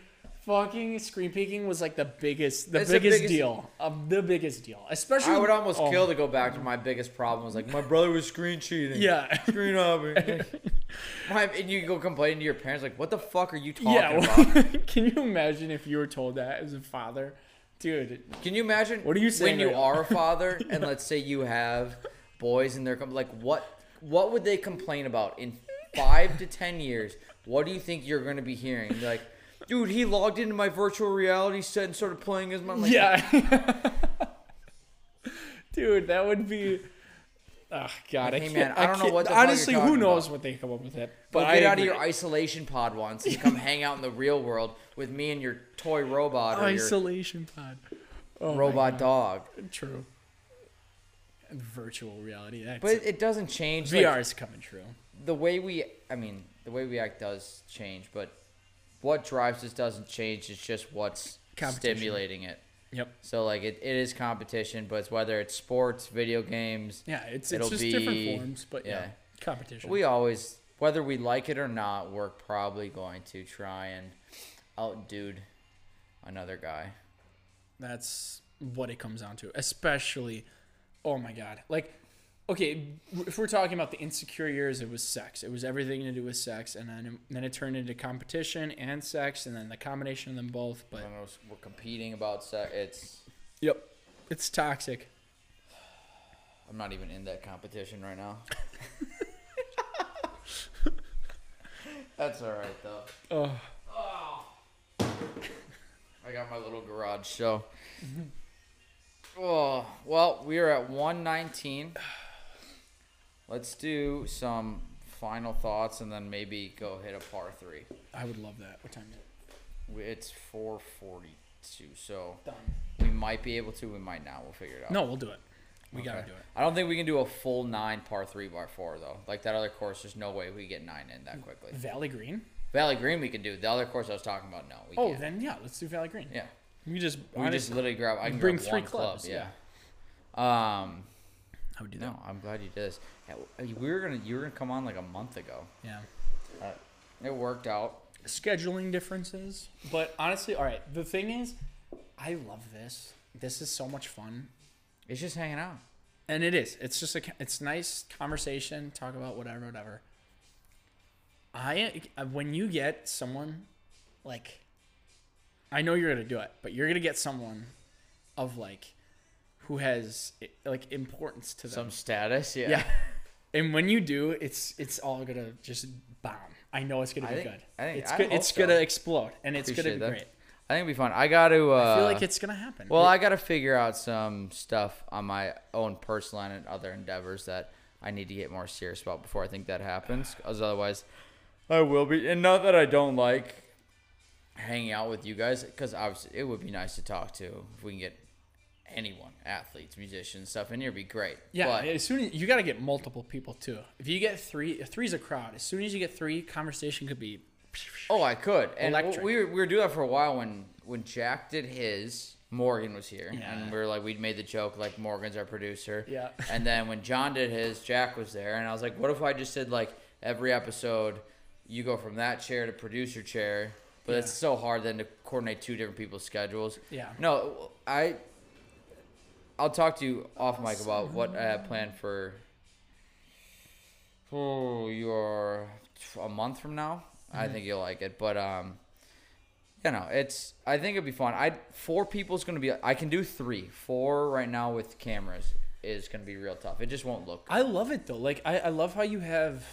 fucking screen peeking was like the biggest the It's the biggest, biggest- deal of the biggest deal especially I would almost oh, kill to go back to my biggest problem was like my brother was screen cheating. yeah Screen hopping. [LAUGHS] my, and you go complain to your parents like, what the fuck are you talking yeah about? [LAUGHS] can you imagine if you were told that as a father dude Can you imagine What are you saying when you now? are a father and [LAUGHS] let's say you have boys and they're com- like what what would they complain about in five to ten years? What do you think you're gonna be hearing? Be like, dude, he logged into my virtual reality set and started playing as my like, yeah [LAUGHS] dude that would be oh god Like, I hey, can't, man, I don't know what honestly who knows about. what they come up with it But I get out of your isolation pod once and come hang out in the real world with me and your toy robot or isolation pod oh robot dog. true virtual reality that's But it, doesn't change. like, VR is coming true the way we, I mean, the way we act does change, but what drives us doesn't change. It's just what's stimulating it. Yep So like it, it is competition, but it's whether it's sports, video games. Yeah, it's It'll it's just be- different forms, but yeah, yeah. competition. We always, whether we like it or not, we're probably going to try and outdude another guy. That's what it comes down to, especially. Oh my god! Like, okay, if we're talking about the insecure years, it was sex. It was everything to do with sex, and then then it turned into competition and sex, and then the combination of them both. But When we're- we're competing about sex, it's yep, it's toxic. I'm not even in that competition right now. [LAUGHS] That's all right though. Oh, I got my little garage show. Mm-hmm. oh well, we are at 119. Let's do some final thoughts and then maybe go hit a par three. I would love that. What time is it? It's 442, so Done. we might be able to. We might not. We'll figure it out. No, we'll do it. We gotta do it. I don't think we can do a full nine par three by four though. Like that other course, there's no way we get nine in that quickly. Valley Green. Valley Green we can do. The other course I was talking about, no, we Oh, can't. then yeah, let's do Valley Green. yeah, We just we just literally grab. I can bring grab three one club. clubs, Yeah. Um. I would do that. No, I'm glad you did this. Uh, we were gonna. You were gonna come on like a month ago. Yeah. Uh, it worked out. scheduling differences. But honestly, all right. The thing is, I love this. This is so much fun, It's just hanging out. and it is. It's just a. It's nice conversation. Talk about whatever, whatever. I uh, when you get someone like, I know you're gonna do it, but you're gonna get someone of like, who has like importance to them. Some status. Yeah. yeah. And when you do, it's it's all gonna just bomb. I know it's gonna I be think- good. I think- it's I good. It's so. gonna explode, and it's gonna be that. great. I think it'd be fun. I got to. Uh, I feel like it's gonna happen. Well, I got to figure out some stuff on my own personal and other endeavors that I need to get more serious about before I think that happens. Because otherwise, I will be. And not that I don't like hanging out with you guys, because obviously it would be nice to talk to if we can get anyone, athletes, musicians, stuff in here. It'd be great. yeah. But, as soon as you got to get multiple people too. If you get three, if three's a crowd. As soon as you get three, conversation could be. oh, I could. And Electric. we were, we were doing that for a while when when Jack did his. Morgan was here, Yeah. and we were like, we'd made the joke like Morgan's our producer. Yeah. And then when John did his, Jack was there, and I was like, what if I just did like every episode, you go from that chair to producer chair, but it's so hard then to coordinate two different people's schedules. Yeah. No, I. I'll talk to you off mic about what I have planned for. Oh, you're a month from now. I think you'll like it, but um, you know, it's. I think it'd be fun. I four people's gonna be. I can do three. Four right now with cameras is gonna be real tough. It just won't look. I love it though. Like I, I love how you have.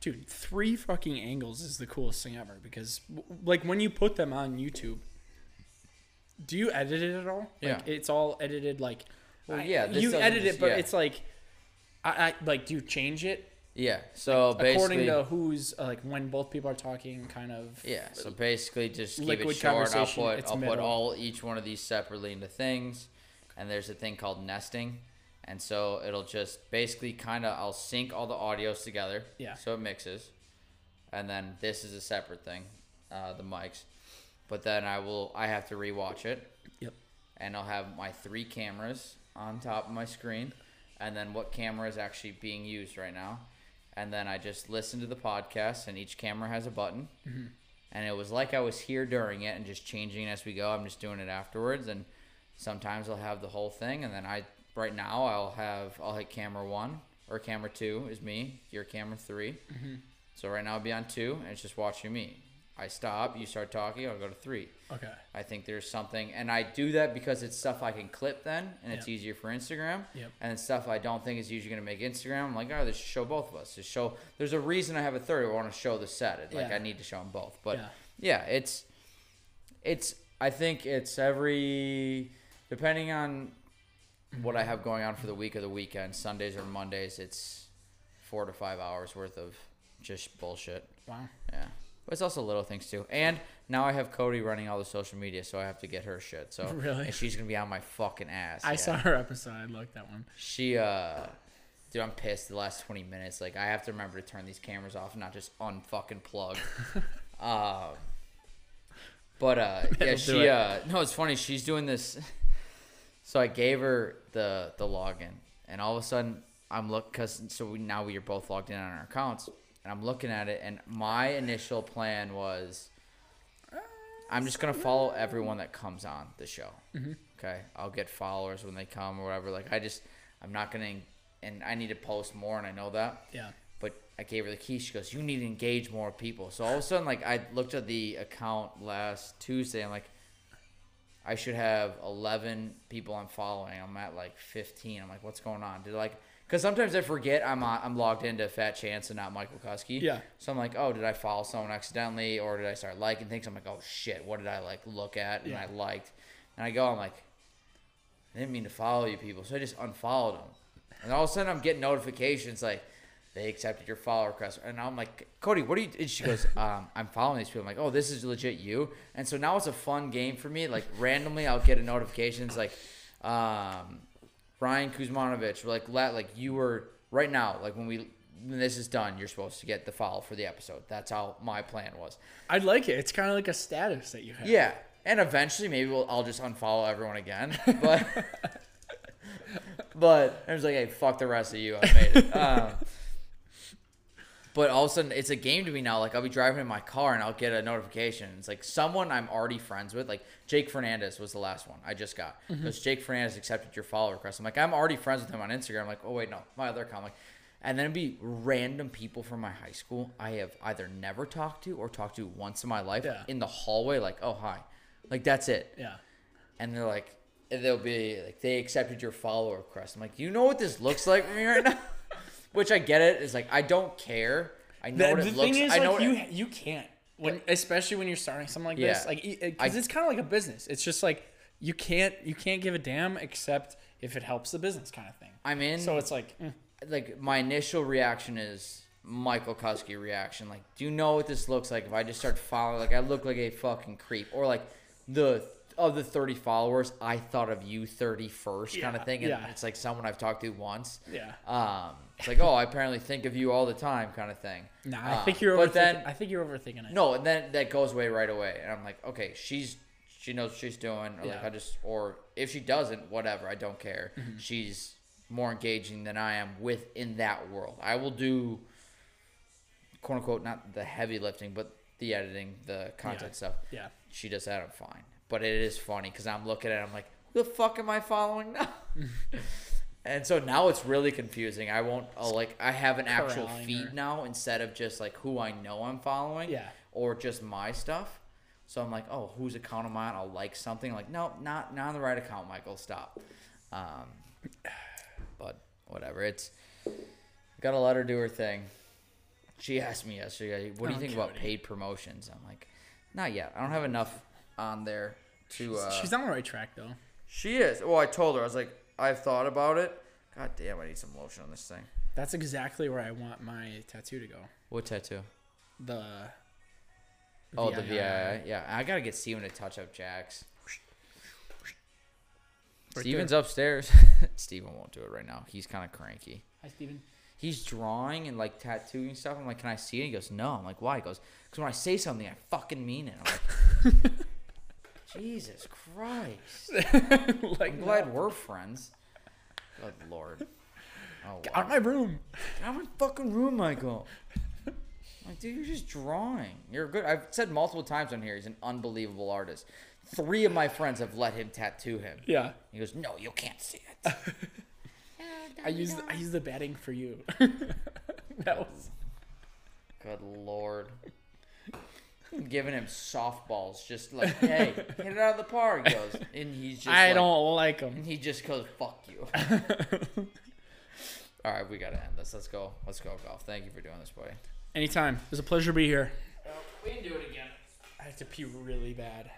Dude, three fucking angles is the coolest thing ever because, like, when you put them on YouTube, do you edit it at all? Yeah. Like, it's all edited. Like, Well, yeah, you edit it, but yeah. it's like, I, I like, do you change it Yeah. So according basically, to who's uh, like when both people are talking? Kind of. Yeah, so basically just keep it short. I'll put I'll put all each one of these separately into things, and there's a thing called nesting, and so it'll just basically kind of I'll sync all the audios together. Yeah. So it mixes, and then this is a separate thing, uh, the mics, but then I will I have to rewatch it, Yep. and I'll have my three cameras on top of my screen, and then what camera is actually being used right now, and then I just listen to the podcast, and each camera has a button, mm-hmm. and it was like I was here during it and just changing as we go. I'm just doing it afterwards, and sometimes I'll have the whole thing, and then I right now I'll have I'll hit camera one or camera two is me, your camera 3 mm-hmm. So right now I'll be on two, and it's just watching me. I stop, you start talking, I'll go to three. Okay. I think there's something, and I do that because it's stuff I can clip then, and it's easier for Instagram. Yep. And it's stuff I don't think is usually going to make Instagram. I'm like, oh, this should show both of us. Just show. There's a reason I have a third. I want to show the set. It like Yeah. I need to show them both. But Yeah. yeah, it's, it's. I think it's every, depending on what I have going on for the week or the weekend, Sundays or Mondays. It's four to five hours worth of just bullshit. Wow. Yeah. But it's also little things too. And now I have Cody running all the social media, so I have to get her shit. So [LAUGHS] Really? and she's gonna be on my fucking ass. I yeah. saw her episode. I liked that one. She uh dude, I'm pissed the last twenty minutes. Like I have to remember to turn these cameras off and not just unfucking plug. um [LAUGHS] but uh [LAUGHS] yeah, she uh no, it's funny, she's doing this so I gave her the the login and all of a sudden I'm look cuz so we now we are both logged in on our accounts and I'm looking at it and my initial plan was I'm just gonna follow everyone that comes on the show. Mm-hmm. Okay, I'll get followers when they come or whatever. Like I just, I'm not gonna, and I need to post more, and I know that. Yeah. But I gave her the key. She goes, "You need to engage more people." So all of a sudden, like I looked at the account last Tuesday. I'm like, I should have 11 people I'm following. I'm at like 15. I'm like, what's going on? Did like, because sometimes I forget I'm on, I'm logged into Fat Chance and not Michael Kusky. Yeah. So I'm like, oh, did I follow someone accidentally, or did I start liking things? I'm like, oh shit, what did I like look at and Yeah. I liked? And I go, I'm like, I didn't mean to follow you people, so I just unfollowed them. And all of a sudden, I'm getting notifications like they accepted your follow request, and I'm like, Cody, what are you? And she goes, [LAUGHS] um, I'm following these people. I'm like, oh, this is legit you. And so now it's a fun game for me. Like randomly, I'll get a notification. It's like, um, Ryan Kuzmanovich, like let like you were right now, like when we when this is done, you're supposed to get the follow for the episode. That's how my plan was. I'd like it. It's kind of like a status that you have. Yeah, and eventually maybe we'll, I'll just unfollow everyone again. [LAUGHS] But [LAUGHS] but I was like, hey, fuck the rest of you. I made it. Um, [LAUGHS] but all of a sudden, it's a game to me now. Like I'll be driving in my car and I'll get a notification. It's like someone I'm already friends with. Like Jake Fernandez was the last one I just got. Mm-hmm. Because Jake Fernandez accepted your follow request. I'm like, I'm already friends with him on Instagram. I'm like, oh wait, no, my other account. I'm like, and then it'd be random people from my high school I have either never talked to or talked to once in my life Yeah. in the hallway. Like, oh hi, like that's it Yeah. and they're like, they'll be like, they accepted your follower request. I'm like, you know what this looks like for me right now? [LAUGHS] Which I get it. It's like I don't care. I know The, what the it looks. is, I know like you it- you can't when especially when you're starting something like Yeah. this, like because I- it's kind of like a business. It's just like you can't you can't give a damn except if it helps the business kind of thing. I'm in. So it's like eh. like my initial reaction is Michael Kusky reaction. Like, do you know what this looks like if I just start following? Like, I look like a fucking creep, or like the of the 30 followers, I thought of you 30 first kind of thing, and yeah. it's like someone I've talked to once. yeah. Um, it's like, oh, I apparently think of you all the time, kind of thing. [LAUGHS] Nah, I Uh, think you're but overthinking. then- I think you're overthinking it. No, and then that goes away right away, and I'm like, okay, she's she knows what she's doing, or like I just, or if she doesn't, whatever, I don't care. Mm-hmm. She's more engaging than I am within that world. I will do, quote unquote, not the heavy lifting, but the editing, the content Yeah. stuff. Yeah. She does that, I'm fine. But it is funny because I'm looking at it, I'm like, who the fuck am I following now? [LAUGHS] and so now it's really confusing. I won't, i like, I have an actual Corralling feed her. now instead of just like who I know I'm following Yeah. or just my stuff. So I'm like, oh, whose account am I on? I'll like something. like, no, not not on the right account, Michael. Stop. Um, but whatever. It's gotta let her do her thing. She asked me yesterday, "What do you Oh, think about Cody. paid promotions?" I'm like, not yet. I don't have enough on there to. Uh, She's on the right track though. she is. Well, I told her. I was like, I've thought about it. God damn, I need some lotion on this thing. That's exactly where I want my tattoo to go. What tattoo? The Oh, the VII. VII. Yeah, I gotta get Steven to touch up Jack's. Right Steven's upstairs. [LAUGHS] Steven won't do it right now. He's kind of cranky. Hi, Steven. He's drawing and like tattooing stuff. I'm like, can I see it? He goes, no. I'm like, why? He goes, because when I say something, I fucking mean it. I'm like, [LAUGHS] Jesus Christ. [LAUGHS] like I'm glad we're friends. Good lord. Oh, Get wow. out of my room. Get out of my fucking room, Michael. Like, dude, you're just drawing. You're good. I've said multiple times on here, he's an unbelievable artist. Three of my friends have let him tattoo him. Yeah. He goes, no, you can't see it. [LAUGHS] I used I used the batting for you. [LAUGHS] that was Good lord. I'm giving him softballs, just like, hey, hit it out of the park. He goes, and he's just [LAUGHS] I like- don't like him. And he just goes, fuck you. [LAUGHS] All right, we gotta end this. Let's go. Let's go golf. Thank you for doing this, buddy. Anytime. It was a pleasure to be here. We can do it again. I have to pee really bad.